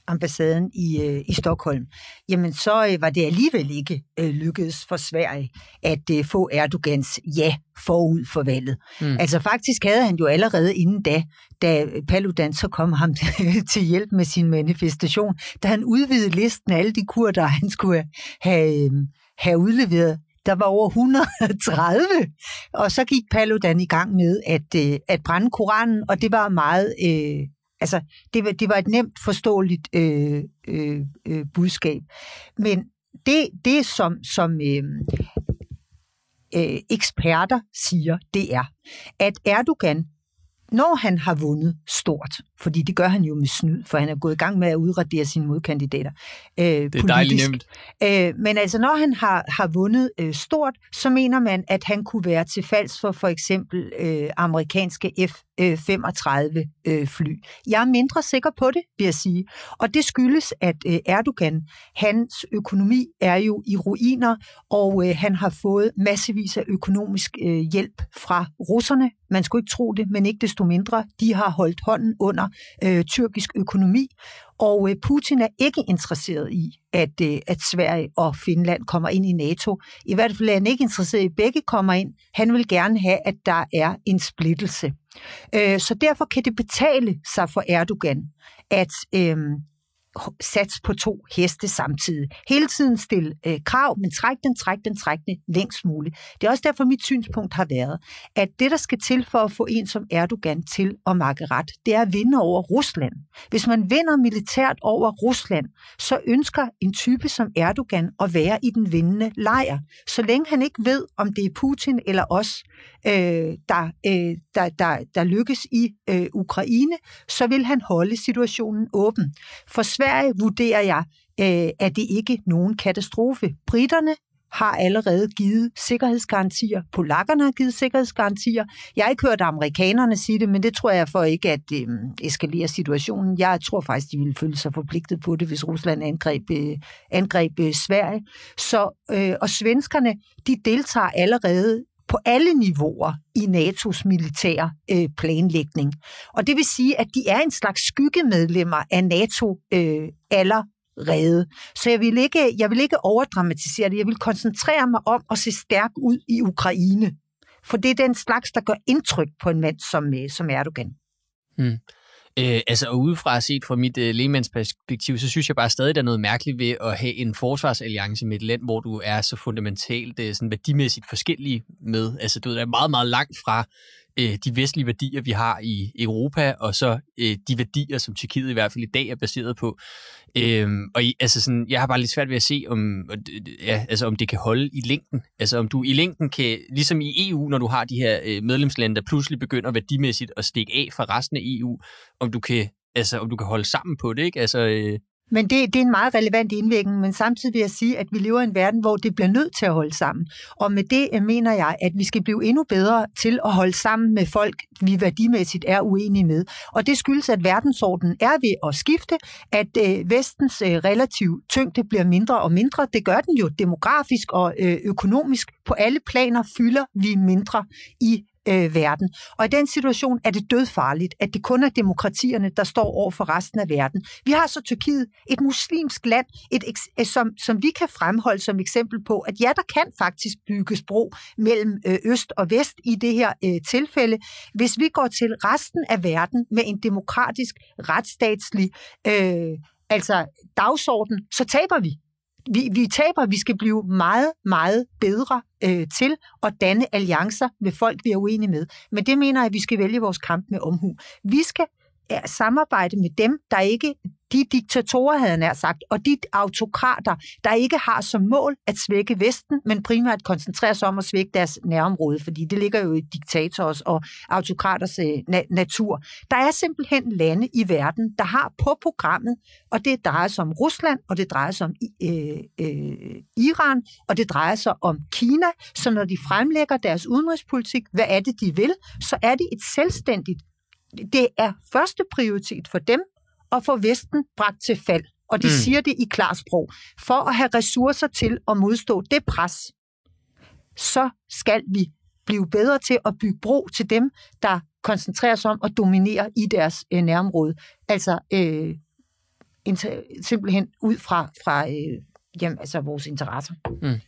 ambassaden i, øh, i Stockholm, jamen så øh, var det alligevel ikke øh, lykkedes for Sverige at øh, få Erdogans ja forud for valget. Mm. Altså faktisk havde han jo allerede inden da, da Paludan så kom ham til hjælp med sin manifestation, da han udvidede listen af alle de kurder, han skulle have, øh, have udleveret, der var over 130, og så gik Paludan i gang med at, øh, at brænde Koranen, og det var meget øh, Altså, det var, det var et nemt forståeligt øh, øh, øh, budskab. Men det, det som, som øh, øh, eksperter siger, det er, at Erdogan når han har vundet stort, fordi det gør han jo med snyd, for han er gået i gang med at udradere sine modkandidater. Øh, det er dejligt nemt. Øh, men altså, når han har, har vundet øh, stort, så mener man, at han kunne være til falds for for eksempel øh, amerikanske F-35 øh, fly. Jeg er mindre sikker på det, vil jeg sige. Og det skyldes, at øh, Erdogan, hans økonomi er jo i ruiner, og øh, han har fået massevis af økonomisk øh, hjælp fra russerne. Man skulle ikke tro det, men ikke desto mindre. De har holdt hånden under øh, tyrkisk økonomi, og øh, Putin er ikke interesseret i, at, øh, at Sverige og Finland kommer ind i NATO. I hvert fald er han ikke interesseret i, at begge kommer ind. Han vil gerne have, at der er en splittelse. Øh, så derfor kan det betale sig for Erdogan at øh, sats på to heste samtidig. Hele tiden stille øh, krav, men træk den, træk den, træk den længst muligt. Det er også derfor, mit synspunkt har været, at det, der skal til for at få en som Erdogan til at makke ret, det er at vinde over Rusland. Hvis man vinder militært over Rusland, så ønsker en type som Erdogan at være i den vindende lejr. Så længe han ikke ved, om det er Putin eller os, øh, der, øh, der, der, der lykkes i øh, Ukraine, så vil han holde situationen åben. For Sverige vurderer jeg, øh, at det ikke nogen katastrofe. Britterne har allerede givet sikkerhedsgarantier. Polakkerne har givet sikkerhedsgarantier. Jeg har ikke hørt amerikanerne sige det, men det tror jeg for ikke at øh, eskalere situationen. Jeg tror faktisk, de ville føle sig forpligtet på det, hvis Rusland angreb, øh, angreb øh, Sverige. Så, øh, og svenskerne, de deltager allerede på alle niveauer i NATO's militære øh, planlægning. Og det vil sige, at de er en slags skyggemedlemmer af NATO øh, allerede. Så jeg vil, ikke, jeg vil ikke overdramatisere det. Jeg vil koncentrere mig om at se stærk ud i Ukraine. For det er den slags, der gør indtryk på en mand som, øh, som Erdogan. Mm. Øh, altså, og udefra set fra mit øh, lægemandsperspektiv, så synes jeg bare stadig, der er noget mærkeligt ved at have en forsvarsalliance med et land, hvor du er så fundamentalt øh, sådan værdimæssigt forskellige med. Altså, du er meget, meget langt fra øh, de vestlige værdier, vi har i Europa, og så øh, de værdier, som Tyrkiet i hvert fald i dag er baseret på. Øh, og i, altså sådan, jeg har bare lidt svært ved at se, om, ja, altså, om det kan holde i længden. Altså om du i længden kan, ligesom i EU, når du har de her øh, medlemslande, der pludselig begynder værdimæssigt at stikke af fra resten af EU, om du kan, altså, om du kan holde sammen på det, ikke? Altså, øh, men det, det er en meget relevant indvirkning, men samtidig vil jeg sige, at vi lever i en verden, hvor det bliver nødt til at holde sammen. Og med det øh, mener jeg, at vi skal blive endnu bedre til at holde sammen med folk, vi værdimæssigt er uenige med. Og det skyldes, at verdensordenen er ved at skifte, at øh, vestens øh, relativ tyngde bliver mindre og mindre. Det gør den jo demografisk og øh, økonomisk. På alle planer fylder vi mindre i øh, verden. Og i den situation er det dødfarligt, at det kun er demokratierne, der står over for resten af verden. Vi har så Tyrkiet, et muslimsk land, et, øh, som, som vi kan fremholde som eksempel på, at ja, der kan faktisk bygges bro mellem øh, øst og vest i det her øh, tilfælde. Hvis vi går til resten af verden med en demokratisk, retsstatslig øh, altså dagsorden, så taber vi vi, vi taber, vi skal blive meget, meget bedre øh, til at danne alliancer med folk, vi er uenige med. Men det mener jeg, at vi skal vælge vores kamp med omhu. Vi skal samarbejde med dem, der ikke de diktatorer, havde nær sagt, og de autokrater, der ikke har som mål at svække Vesten, men primært koncentrerer sig om at svække deres nærområde, fordi det ligger jo i diktators og autokraters øh, na- natur. Der er simpelthen lande i verden, der har på programmet, og det drejer sig om Rusland, og det drejer sig om øh, øh, Iran, og det drejer sig om Kina, så når de fremlægger deres udenrigspolitik, hvad er det, de vil, så er det et selvstændigt det er første prioritet for dem at få Vesten bragt til fald. Og de mm. siger det i klar sprog. For at have ressourcer til at modstå det pres, så skal vi blive bedre til at bygge bro til dem, der koncentrerer sig om at dominere i deres øh, nærområde. Altså øh, simpelthen ud fra, fra øh, jamen, altså vores interesser. Mm.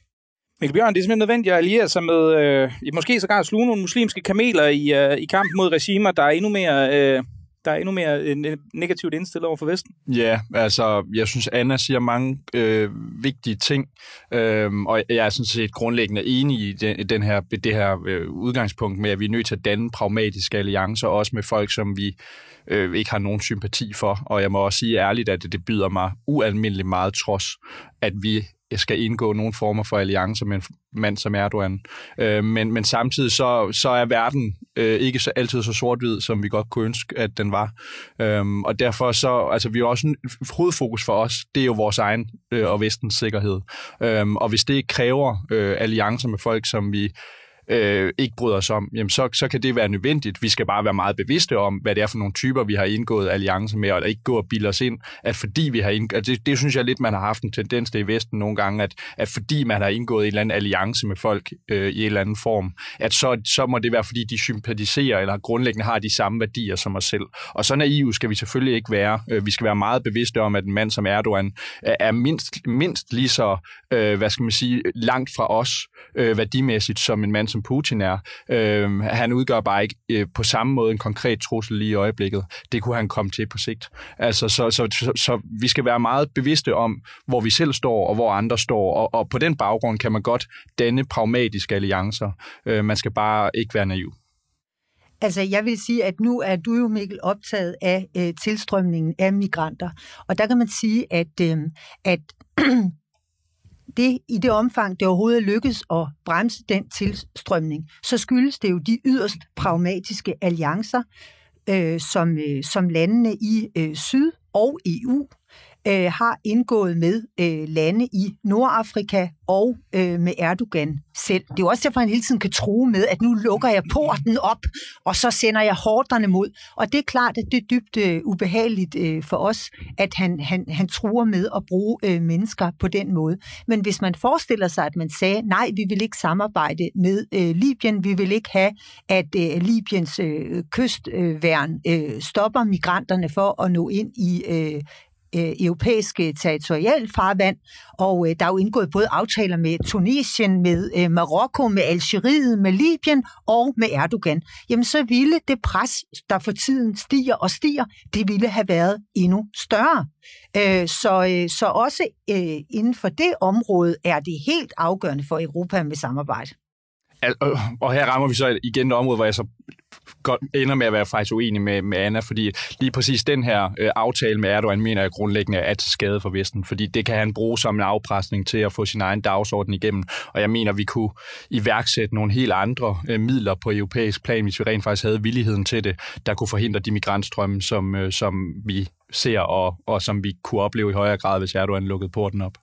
Mikkel Bjørn, det er simpelthen nødvendigt at alliere sig med, øh, måske sågar sluge nogle muslimske kameler i, øh, i kampen mod regimer, der er endnu mere... Øh, der er endnu mere øh, negativt indstillet over for Vesten. Ja, altså, jeg synes, Anna siger mange øh, vigtige ting, øh, og jeg er sådan set grundlæggende enig i den, den her, det her øh, udgangspunkt med, at vi er nødt til at danne pragmatiske alliancer, også med folk, som vi øh, ikke har nogen sympati for. Og jeg må også sige ærligt, at det, det byder mig ualmindeligt meget trods, at vi skal indgå nogle former for alliancer med en mand som Erdogan. Øh, men, men samtidig så, så er verden øh, ikke så altid så sort-hvid, som vi godt kunne ønske, at den var. Øh, og derfor så, altså vi er også en hovedfokus for os, det er jo vores egen øh, og vestens sikkerhed. Øh, og hvis det kræver øh, alliancer med folk, som vi øh, ikke bryder os om, jamen så, så kan det være nødvendigt. Vi skal bare være meget bevidste om, hvad det er for nogle typer, vi har indgået alliance med, og ikke gå og bilde os ind, at fordi vi har indgået, det, det synes jeg lidt, man har haft en tendens til i Vesten nogle gange, at, at fordi man har indgået en eller anden alliance med folk øh, i en eller anden form, at så, så må det være, fordi de sympatiserer eller grundlæggende har de samme værdier som os selv. Og så naive skal vi selvfølgelig ikke være. Øh, vi skal være meget bevidste om, at en mand som Erdogan øh, er mindst, mindst lige så, øh, hvad skal man sige, langt fra os øh, værdimæssigt, som en mand som Putin er. Øh, han udgør bare ikke øh, på samme måde en konkret trussel lige i øjeblikket. Det kunne han komme til på sigt. Altså, så, så, så, så vi skal være meget bevidste om, hvor vi selv står og hvor andre står, og, og på den baggrund kan man godt danne pragmatiske alliancer. Øh, man skal bare ikke være naiv. Altså, jeg vil sige, at nu er du jo, Mikkel, optaget af øh, tilstrømningen af migranter. Og der kan man sige, at, øh, at det, i det omfang, det overhovedet lykkes at bremse den tilstrømning, så skyldes det jo de yderst pragmatiske alliancer, øh, som, øh, som landene i øh, Syd og EU øh, har indgået med øh, lande i Nordafrika og øh, med Erdogan selv. Det er jo også derfor, han hele tiden kan tro med, at nu lukker jeg porten op, og så sender jeg hårderne mod. Og det er klart, at det er dybt øh, ubehageligt øh, for os, at han, han, han truer med at bruge øh, mennesker på den måde. Men hvis man forestiller sig, at man sagde, nej, vi vil ikke samarbejde med øh, Libyen, vi vil ikke have, at øh, Libyens øh, kystværn øh, stopper migranterne for at nå ind i øh, øh, europæiske territorialfarvand, og øh, der er jo indgået både aftaler med Tunesien, med øh, Marokko, med Algeriet, med Libyen og med Erdogan. Jamen så ville det pres, der for tiden stiger og stiger, det ville have været endnu større. Øh, så, øh, så også øh, inden for det område er det helt afgørende for Europa med samarbejde. Og her rammer vi så igen et område, hvor jeg så godt ender med at være faktisk uenig med, med Anna, fordi lige præcis den her øh, aftale med Erdogan mener jeg grundlæggende er til skade for Vesten, fordi det kan han bruge som en afpresning til at få sin egen dagsorden igennem, og jeg mener, vi kunne iværksætte nogle helt andre øh, midler på europæisk plan, hvis vi rent faktisk havde villigheden til det, der kunne forhindre de migrantstrømme, som, øh, som vi ser, og, og som vi kunne opleve i højere grad, hvis Erdogan lukkede porten op.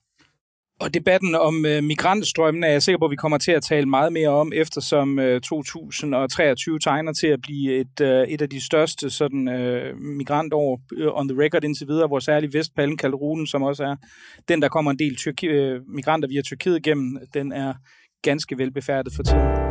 Og debatten om øh, migrantstrømmene er jeg sikker på, at vi kommer til at tale meget mere om, eftersom øh, 2023 tegner til at blive et, øh, et af de største sådan, øh, migrantår øh, on the record indtil videre, hvor særligt Vestpallen, Kalderuden, som også er den, der kommer en del Tyrki- øh, migranter via Tyrkiet igennem, den er ganske velbefærdet for tiden.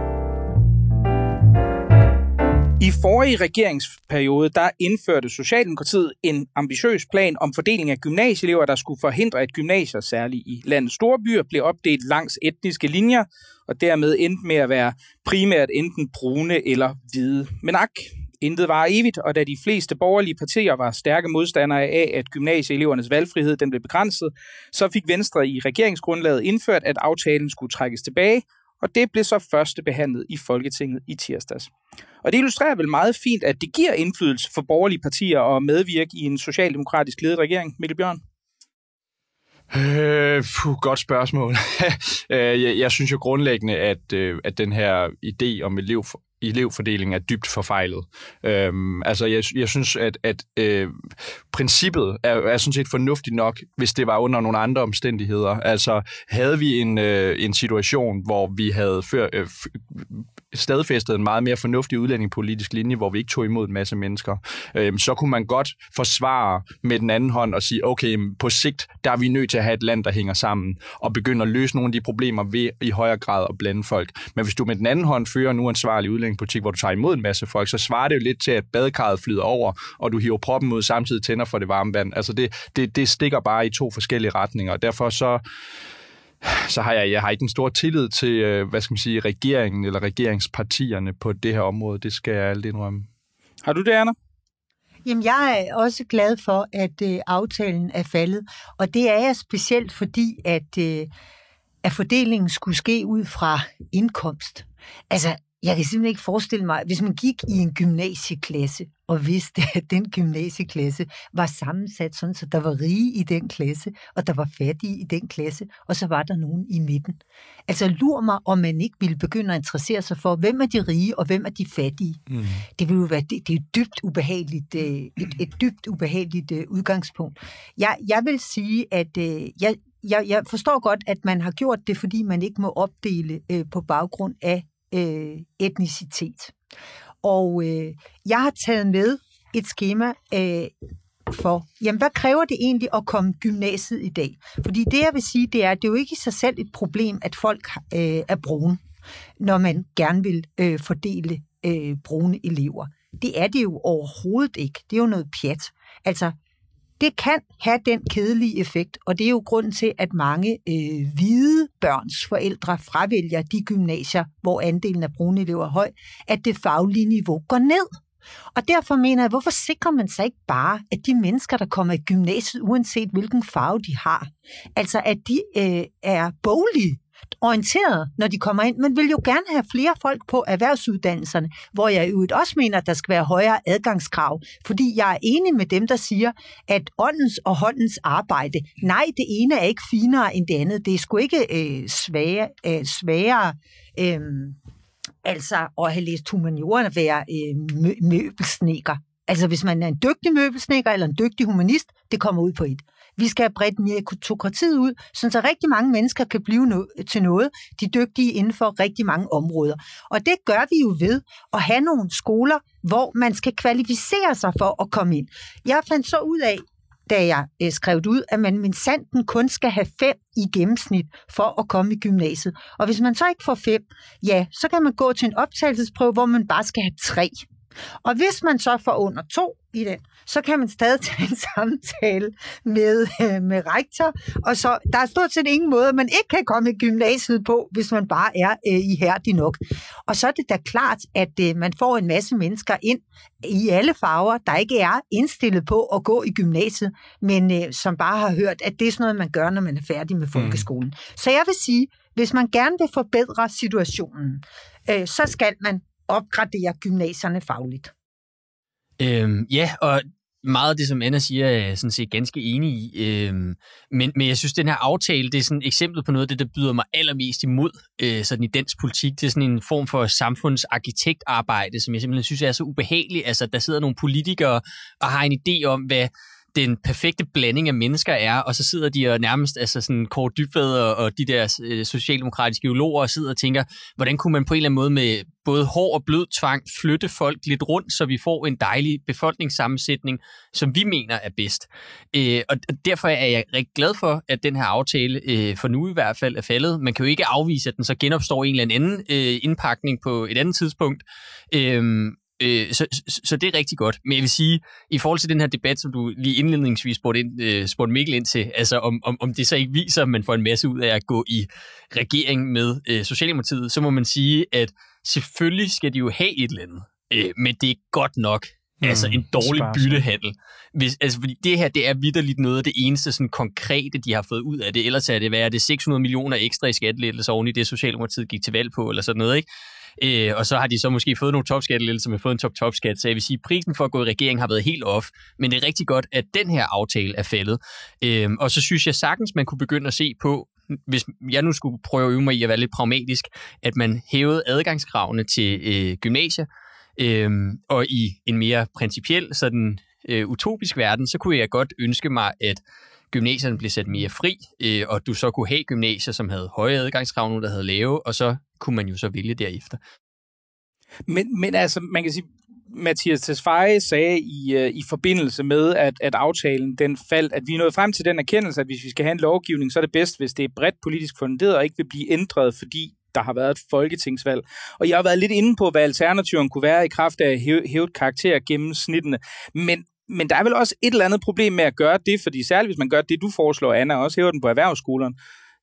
I forrige regeringsperiode, der indførte Socialdemokratiet en ambitiøs plan om fordeling af gymnasieelever, der skulle forhindre, at gymnasier, særligt i landets store byer, blev opdelt langs etniske linjer, og dermed endte med at være primært enten brune eller hvide. Men ak, intet var evigt, og da de fleste borgerlige partier var stærke modstandere af, at gymnasieelevernes valgfrihed den blev begrænset, så fik Venstre i regeringsgrundlaget indført, at aftalen skulle trækkes tilbage, og det blev så første behandlet i Folketinget i tirsdags. Og det illustrerer vel meget fint, at det giver indflydelse for borgerlige partier at medvirke i en socialdemokratisk ledet regering, Mikkel Bjørn. Øh, puh, godt spørgsmål. Øh, jeg, jeg synes jo grundlæggende, at, øh, at den her idé om elev, elevfordeling er dybt forfejlet. Øhm, altså, jeg, jeg synes, at, at øh, princippet er, er sådan set fornuftigt nok, hvis det var under nogle andre omstændigheder. Altså, havde vi en, øh, en situation, hvor vi havde før, øh, stadfæstet en meget mere fornuftig udlændingepolitisk linje, hvor vi ikke tog imod en masse mennesker, øh, så kunne man godt forsvare med den anden hånd og sige, okay, på sigt, der er vi nødt til at have et land, der hænger sammen, og begynde at løse nogle af de problemer ved i højere grad at blande folk. Men hvis du med den anden hånd fører en uansvarlig udlændingepolitik, hvor du tager imod en masse folk, så svarer det jo lidt til, at badekarret flyder over, og du hiver proppen ud samtidig tænder for det varme vand. Altså det, det, det stikker bare i to forskellige retninger, og derfor så så har jeg, jeg har ikke en stor tillid til, øh, hvad skal man sige, regeringen eller regeringspartierne på det her område. Det skal jeg aldrig indrømme. Har du det, Anna? Jamen, jeg er også glad for, at øh, aftalen er faldet, og det er jeg specielt fordi, at, øh, at fordelingen skulle ske ud fra indkomst. Altså, jeg kan simpelthen ikke forestille mig, hvis man gik i en gymnasieklasse og vidste, at den gymnasieklasse var sammensat sådan, så der var rige i den klasse, og der var fattige i den klasse, og så var der nogen i midten. Altså lur mig, om man ikke ville begynde at interessere sig for, hvem er de rige, og hvem er de fattige. Mm. Det vil jo være det, det er et dybt ubehageligt, øh, et, et dybt ubehageligt øh, udgangspunkt. Jeg, jeg vil sige, at øh, jeg, jeg, jeg forstår godt, at man har gjort det, fordi man ikke må opdele øh, på baggrund af øh, etnicitet. Og øh, jeg har taget med et schema øh, for, jamen hvad kræver det egentlig at komme gymnasiet i dag? Fordi det jeg vil sige, det er, at det er jo ikke i sig selv et problem, at folk øh, er brune, når man gerne vil øh, fordele øh, brune elever. Det er det jo overhovedet ikke. Det er jo noget pjat. Altså, det kan have den kedelige effekt, og det er jo grunden til, at mange øh, hvide børns forældre fravælger de gymnasier, hvor andelen af brune elever er høj, at det faglige niveau går ned. Og derfor mener jeg, hvorfor sikrer man sig ikke bare, at de mennesker, der kommer i gymnasiet, uanset hvilken farve de har, altså at de øh, er boglige, orienteret, når de kommer ind, Man vil jo gerne have flere folk på erhvervsuddannelserne, hvor jeg jo også mener, at der skal være højere adgangskrav, fordi jeg er enig med dem, der siger, at åndens og håndens arbejde, nej, det ene er ikke finere end det andet. Det er sgu ikke øh, svage, øh, sværere øh, altså at have læst humanioren at være øh, mø- møbelsnikker. Altså hvis man er en dygtig møbelsnikker eller en dygtig humanist, det kommer ud på et. Vi skal have bredt meritokratiet ud, så rigtig mange mennesker kan blive no- til noget, de dygtige inden for rigtig mange områder. Og det gør vi jo ved at have nogle skoler, hvor man skal kvalificere sig for at komme ind. Jeg fandt så ud af, da jeg øh, skrev ud, at man min sanden kun skal have fem i gennemsnit for at komme i gymnasiet. Og hvis man så ikke får fem, ja, så kan man gå til en optagelsesprøve, hvor man bare skal have tre. Og hvis man så får under to i den, så kan man stadig tage en samtale med, øh, med rektor, og så der er stort set ingen måde, man ikke kan komme i gymnasiet på, hvis man bare er øh, ihærdig nok. Og så er det da klart, at øh, man får en masse mennesker ind i alle farver, der ikke er indstillet på at gå i gymnasiet, men øh, som bare har hørt, at det er sådan noget, man gør, når man er færdig med mm. folkeskolen. Mm. Så jeg vil sige, hvis man gerne vil forbedre situationen, øh, så skal man opgradere gymnasierne fagligt. Øhm, ja, og meget af det, som Anna siger, er jeg sådan set ganske enig i. Øhm, men, men jeg synes, den her aftale, det er sådan et eksempel på noget af det, der byder mig allermest imod øh, sådan i dansk politik. Det er sådan en form for samfundsarkitektarbejde, som jeg simpelthen synes er så ubehageligt. Altså, der sidder nogle politikere og har en idé om, hvad den perfekte blanding af mennesker er, og så sidder de og nærmest, altså sådan Kåre Dybved og, og de der øh, socialdemokratiske geologer og sidder og tænker, hvordan kunne man på en eller anden måde med både hård og blød tvang flytte folk lidt rundt, så vi får en dejlig befolkningssammensætning, som vi mener er bedst. Øh, og derfor er jeg rigtig glad for, at den her aftale øh, for nu i hvert fald er faldet. Man kan jo ikke afvise, at den så genopstår en eller anden øh, indpakning på et andet tidspunkt. Øh, Øh, så, så, så det er rigtig godt. Men jeg vil sige, i forhold til den her debat, som du lige indledningsvis spurgte, ind, øh, spurgte Mikkel ind til, altså om, om, om det så ikke viser, at man får en masse ud af at gå i regering med øh, Socialdemokratiet, så må man sige, at selvfølgelig skal de jo have et eller andet. Øh, men det er godt nok mm, altså en dårlig byttehandel. Hvis, altså, fordi det her, det er vidderligt noget af det eneste sådan, konkrete, de har fået ud af det. Ellers er det, hvad er det, 600 millioner ekstra i skattelettelser oven i det, Socialdemokratiet gik til valg på, eller sådan noget, ikke? Øh, og så har de så måske fået nogle topskattelettelser med fået en top-topskat. Så jeg vil sige, at prisen for at gå i regering har været helt off. Men det er rigtig godt, at den her aftale er faldet. Øh, og så synes jeg sagtens, man kunne begynde at se på, hvis jeg nu skulle prøve at øve mig i at være lidt pragmatisk, at man hævede adgangskravene til øh, gymnasier, øh, og i en mere principiel, sådan øh, utopisk verden, så kunne jeg godt ønske mig, at gymnasierne blev sat mere fri, øh, og du så kunne have gymnasier, som havde høje adgangskrav, nogle der havde lave, og så kunne man jo så vælge derefter. Men, men altså, man kan sige, Mathias Tesfaye sagde i, øh, i forbindelse med, at, at aftalen den faldt, at vi er nået frem til den erkendelse, at hvis vi skal have en lovgivning, så er det bedst, hvis det er bredt politisk funderet og ikke vil blive ændret, fordi der har været et folketingsvalg. Og jeg har været lidt inde på, hvad alternativen kunne være i kraft af hævet karakter gennem snittene. Men, men der er vel også et eller andet problem med at gøre det, fordi særligt hvis man gør det, du foreslår, Anna, også hæver den på erhvervsskolerne,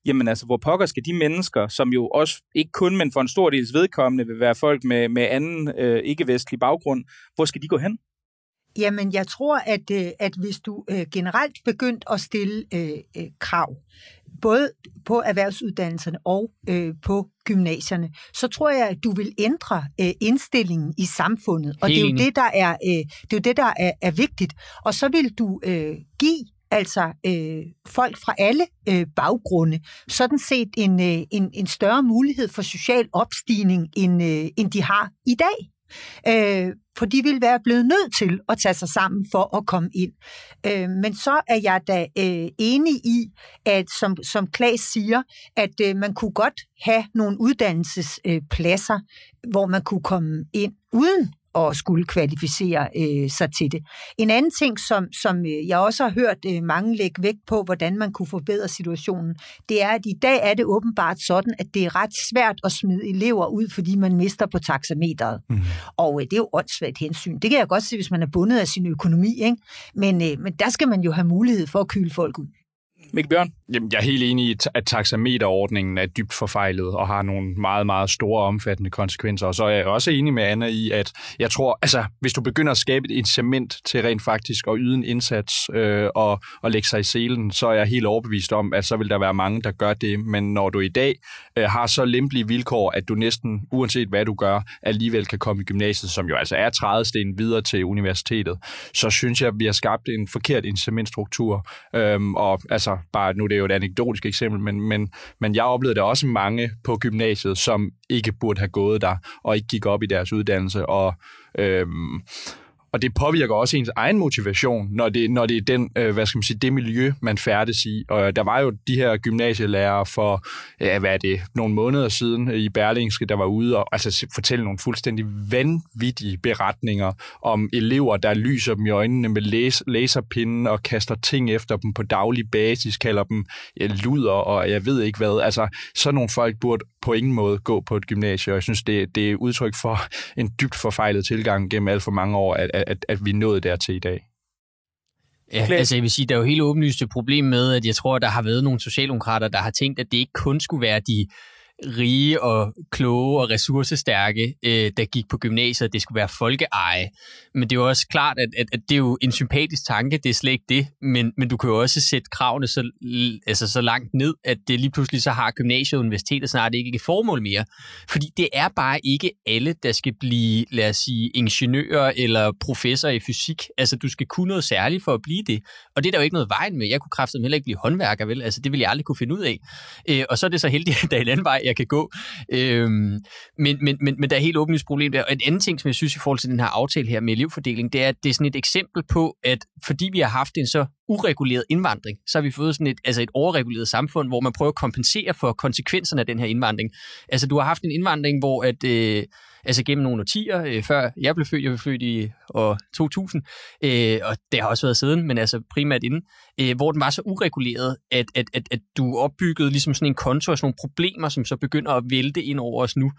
jamen altså, hvor pokker skal de mennesker, som jo også ikke kun, men for en stor dels vedkommende, vil være folk med, med anden øh, ikke-vestlig baggrund, hvor skal de gå hen? Jamen, jeg tror, at, øh, at hvis du øh, generelt begyndt at stille øh, øh, krav, både på erhvervsuddannelserne og øh, på gymnasierne, så tror jeg, at du vil ændre øh, indstillingen i samfundet. Og Helt det er jo det, der er, øh, det er, jo det, der er, er vigtigt. Og så vil du øh, give altså øh, folk fra alle øh, baggrunde, sådan set en, øh, en, en større mulighed for social opstigning, end, øh, end de har i dag. Øh, for de vil være blevet nødt til at tage sig sammen for at komme ind. Øh, men så er jeg da øh, enig i, at som, som Klaas siger, at øh, man kunne godt have nogle uddannelsespladser, øh, hvor man kunne komme ind uden at skulle kvalificere øh, sig til det. En anden ting, som, som øh, jeg også har hørt øh, mange lægge vægt på, hvordan man kunne forbedre situationen, det er, at i dag er det åbenbart sådan, at det er ret svært at smide elever ud, fordi man mister på taxameteret. Mm. Og øh, det er jo åndssvagt hensyn. Det kan jeg godt se, hvis man er bundet af sin økonomi, ikke? Men, øh, men der skal man jo have mulighed for at kyle folk ud. Mikkel Bjørn? Jamen, jeg er helt enig i, at taxameterordningen er dybt forfejlet og har nogle meget, meget store omfattende konsekvenser. Og så er jeg også enig med Anna i, at jeg tror, altså, hvis du begynder at skabe et incitament til rent faktisk at yde en indsats øh, og, og lægge sig i selen, så er jeg helt overbevist om, at så vil der være mange, der gør det. Men når du i dag øh, har så lempelige vilkår, at du næsten, uanset hvad du gør, alligevel kan komme i gymnasiet, som jo altså er trædesten videre til universitetet, så synes jeg, at vi har skabt en forkert incitamentstruktur. Øhm, og altså, bare nu det er jo et anekdotisk eksempel, men, men, men jeg oplevede der også mange på gymnasiet, som ikke burde have gået der, og ikke gik op i deres uddannelse, og øhm, og det påvirker også ens egen motivation, når det, når det er den, øh, hvad skal man sige, det miljø, man færdes i. Og øh, der var jo de her gymnasielærere for, øh, ja, hvad er det, nogle måneder siden øh, i Berlingske, der var ude og altså, fortælle nogle fuldstændig vanvittige beretninger om elever, der lyser dem i øjnene med læs, laserpinden og kaster ting efter dem på daglig basis, kalder dem ja, luder og jeg ved ikke hvad. Altså, sådan nogle folk burde på ingen måde gå på et gymnasie, og jeg synes, det, det er udtryk for en dybt forfejlet tilgang gennem alt for mange år, at, at, at vi er nået dertil i dag. Ja, altså jeg vil sige, der er jo helt åbenlyst et problem med, at jeg tror, at der har været nogle socialdemokrater, der har tænkt, at det ikke kun skulle være de rige og kloge og ressourcestærke, øh, der gik på gymnasiet, det skulle være folkeeje. Men det er jo også klart, at, at, at det er jo en sympatisk tanke, det er slet ikke det, men, men du kan jo også sætte kravene så, altså så langt ned, at det lige pludselig så har gymnasiet og universitetet snart ikke et formål mere. Fordi det er bare ikke alle, der skal blive, lad os sige, ingeniører eller professor i fysik. Altså, du skal kunne noget særligt for at blive det. Og det er der jo ikke noget vejen med. Jeg kunne kraftigt heller ikke blive håndværker, vel? Altså, det ville jeg aldrig kunne finde ud af. Øh, og så er det så heldigt, at der er en anden vej, jeg kan gå. Øhm, men, men, men, men der er helt åbenlyst problem der. Og en anden ting, som jeg synes i forhold til den her aftale her med elevfordeling, det er, at det er sådan et eksempel på, at fordi vi har haft en så ureguleret indvandring, så har vi fået sådan et, altså et overreguleret samfund, hvor man prøver at kompensere for konsekvenserne af den her indvandring. Altså du har haft en indvandring, hvor at, øh, altså gennem nogle årtier, øh, før jeg blev født, jeg blev født i år 2000, øh, og det har også været siden, men altså primært inden, øh, hvor den var så ureguleret, at, at, at, at du opbyggede ligesom sådan en konto og sådan nogle problemer, som så begynder at vælte ind over os nu.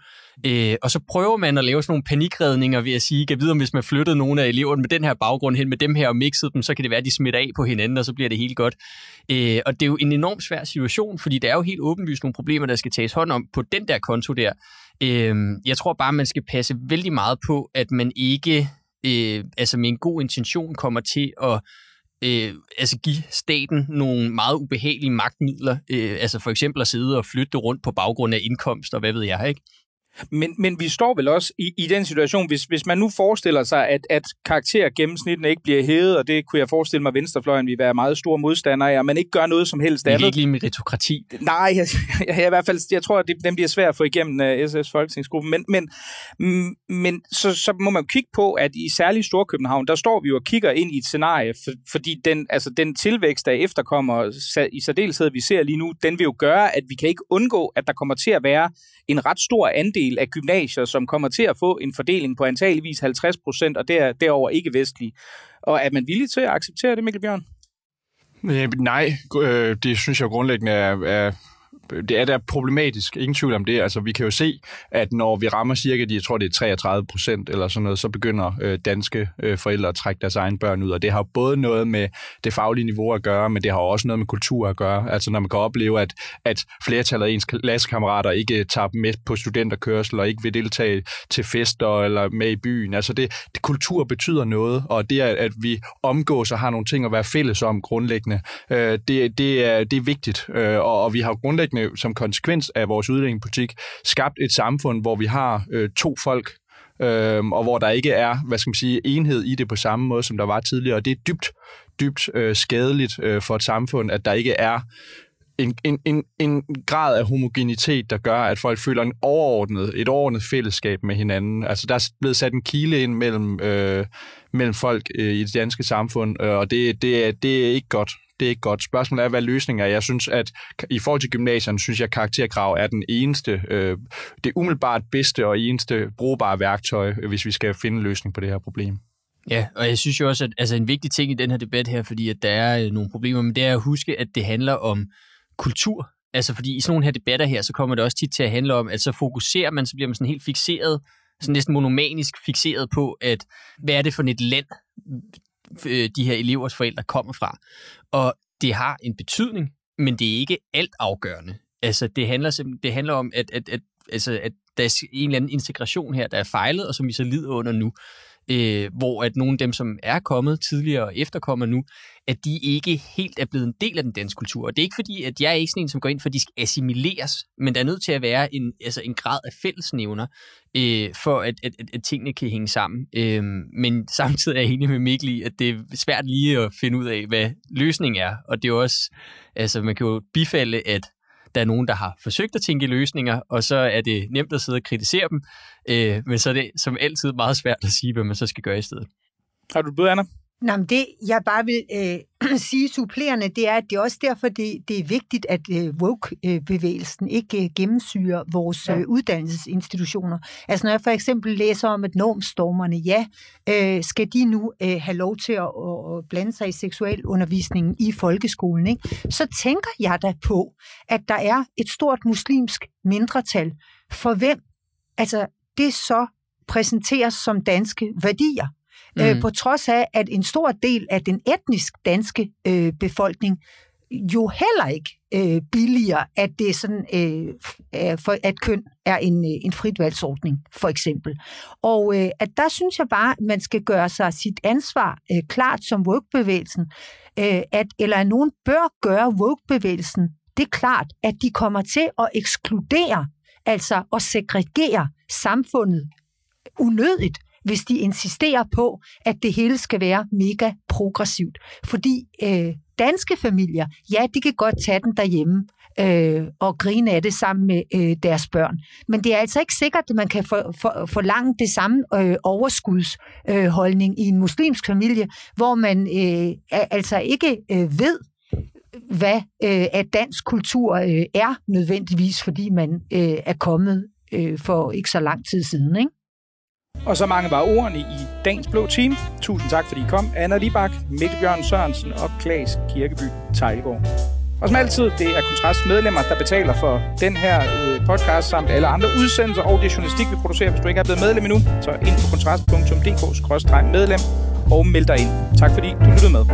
Øh, og så prøver man at lave sådan nogle panikredninger ved at sige, at videre, hvis man flyttede nogle af eleverne med den her baggrund hen med dem her og mixede dem, så kan det være, at de smitter af på hinanden, og så bliver det helt godt. Øh, og det er jo en enormt svær situation, fordi der er jo helt åbenlyst nogle problemer, der skal tages hånd om på den der konto der. Øh, jeg tror bare, man skal passe vældig meget på, at man ikke øh, altså med en god intention kommer til at øh, altså give staten nogle meget ubehagelige magtmidler, øh, altså for eksempel at sidde og flytte rundt på baggrund af indkomst og hvad ved jeg, ikke? Men, men vi står vel også i, i den situation, hvis, hvis man nu forestiller sig, at, at karaktergennemsnittene ikke bliver hævet, og det kunne jeg forestille mig, at Venstrefløjen vil være meget store modstandere af, og man ikke gør noget som helst andet. Det er ikke lige meritokrati. Nej, jeg, jeg, jeg, i hvert fald, jeg tror, at det, dem bliver svært at få igennem uh, øh, SS Folketingsgruppen, men, men, mm, men så, så må man kigge på, at i særligt Storkøbenhavn, der står vi jo og kigger ind i et scenarie, for, fordi den, altså, den tilvækst, der efterkommer i særdeleshed, vi ser lige nu, den vil jo gøre, at vi kan ikke undgå, at der kommer til at være en ret stor andel af gymnasier, som kommer til at få en fordeling på antageligvis 50 procent, og der, derover ikke vestlige. Og er man villig til at acceptere det, Mikkel Bjørn? Øh, nej, øh, det synes jeg grundlæggende er, er det er da problematisk, ingen tvivl om det. Altså, vi kan jo se, at når vi rammer cirka, de, jeg tror det er 33 procent eller sådan noget, så begynder øh, danske øh, forældre at trække deres egne børn ud, og det har både noget med det faglige niveau at gøre, men det har også noget med kultur at gøre. Altså, når man kan opleve, at, at flertallet af ens klassekammerater ikke tager med på studenterkørsel, og ikke vil deltage til fester eller med i byen. Altså, det, det kultur betyder noget, og det, at vi omgås og har nogle ting at være fælles om grundlæggende, øh, det, det, er, det er vigtigt, øh, og, og vi har grundlæggende øh, som konsekvens af vores udlændingepolitik skabt et samfund, hvor vi har øh, to folk, øh, og hvor der ikke er, hvad skal man sige, enhed i det på samme måde, som der var tidligere. Og det er dybt, dybt øh, skadeligt øh, for et samfund, at der ikke er en, en, en, en grad af homogenitet, der gør, at folk føler en overordnet, et overordnet fællesskab med hinanden. Altså, der er blevet sat en kile ind mellem, øh, mellem folk øh, i det danske samfund, øh, og det, det, er, det er ikke godt det er ikke godt. Spørgsmålet er, hvad løsningen er. Jeg synes, at i forhold til gymnasierne, synes jeg, at karakterkrav er den eneste, øh, det umiddelbart bedste og eneste brugbare værktøj, hvis vi skal finde en løsning på det her problem. Ja, og jeg synes jo også, at altså en vigtig ting i den her debat her, fordi at der er øh, nogle problemer, men det er at huske, at det handler om kultur. Altså fordi i sådan nogle her debatter her, så kommer det også tit til at handle om, at så fokuserer man, så bliver man sådan helt fixeret, sådan næsten monomanisk fixeret på, at hvad er det for et land, øh, de her elevers forældre kommer fra. Og det har en betydning, men det er ikke alt afgørende. Altså, det handler, det handler om, at, at, at, altså, at der er en eller anden integration her, der er fejlet, og som vi så lider under nu øh, hvor at nogle af dem, som er kommet tidligere og efterkommer nu, at de ikke helt er blevet en del af den danske kultur. Og det er ikke fordi, at jeg er ikke sådan en, som går ind for, at de skal assimileres, men der er nødt til at være en, altså en grad af fællesnævner, øh, for at, at, at, at tingene kan hænge sammen. Øh, men samtidig er jeg enig med Mikkel i, at det er svært lige at finde ud af, hvad løsningen er. Og det er også, altså man kan jo bifalde, at der er nogen, der har forsøgt at tænke løsninger, og så er det nemt at sidde og kritisere dem, øh, men så er det som altid meget svært at sige, hvad man så skal gøre i stedet. Har du et bud, Anna? Nå, men det, jeg bare vil øh, sige supplerende, det er, at det er også derfor, det, det er vigtigt, at øh, woke-bevægelsen ikke øh, gennemsyrer vores øh, uddannelsesinstitutioner. Altså når jeg for eksempel læser om, at normstormerne, ja, øh, skal de nu øh, have lov til at, at blande sig i seksualundervisningen i folkeskolen, ikke? så tænker jeg da på, at der er et stort muslimsk mindretal, for hvem altså, det så præsenteres som danske værdier. Øh, mm. øh, på trods af, at en stor del af den etnisk danske øh, befolkning jo heller ikke øh, billigere, at det er sådan, øh, øh, for, at køn er en, øh, en fritvalgsordning, for eksempel. Og øh, at der synes jeg bare, at man skal gøre sig sit ansvar øh, klart som woke-bevægelsen, øh, at, eller at nogen bør gøre woke-bevægelsen det er klart, at de kommer til at ekskludere, altså at segregere samfundet unødigt hvis de insisterer på, at det hele skal være mega progressivt. Fordi øh, danske familier, ja, de kan godt tage den derhjemme øh, og grine af det sammen med øh, deres børn. Men det er altså ikke sikkert, at man kan for, for, forlange det samme øh, overskudsholdning øh, i en muslimsk familie, hvor man øh, altså ikke øh, ved, hvad øh, at dansk kultur øh, er nødvendigvis, fordi man øh, er kommet øh, for ikke så lang tid siden. Ikke? Og så mange var ordene i dagens blå team. Tusind tak, fordi I kom. Anna Libak, Mikkel Bjørn Sørensen og Klaas Kirkeby Tejlgaard. Og som altid, det er Kontrast medlemmer, der betaler for den her øh, podcast samt alle andre udsendelser og det journalistik, vi producerer. Hvis du ikke er blevet medlem endnu, så ind på kontrast.dk-medlem og meld dig ind. Tak fordi du lyttede med.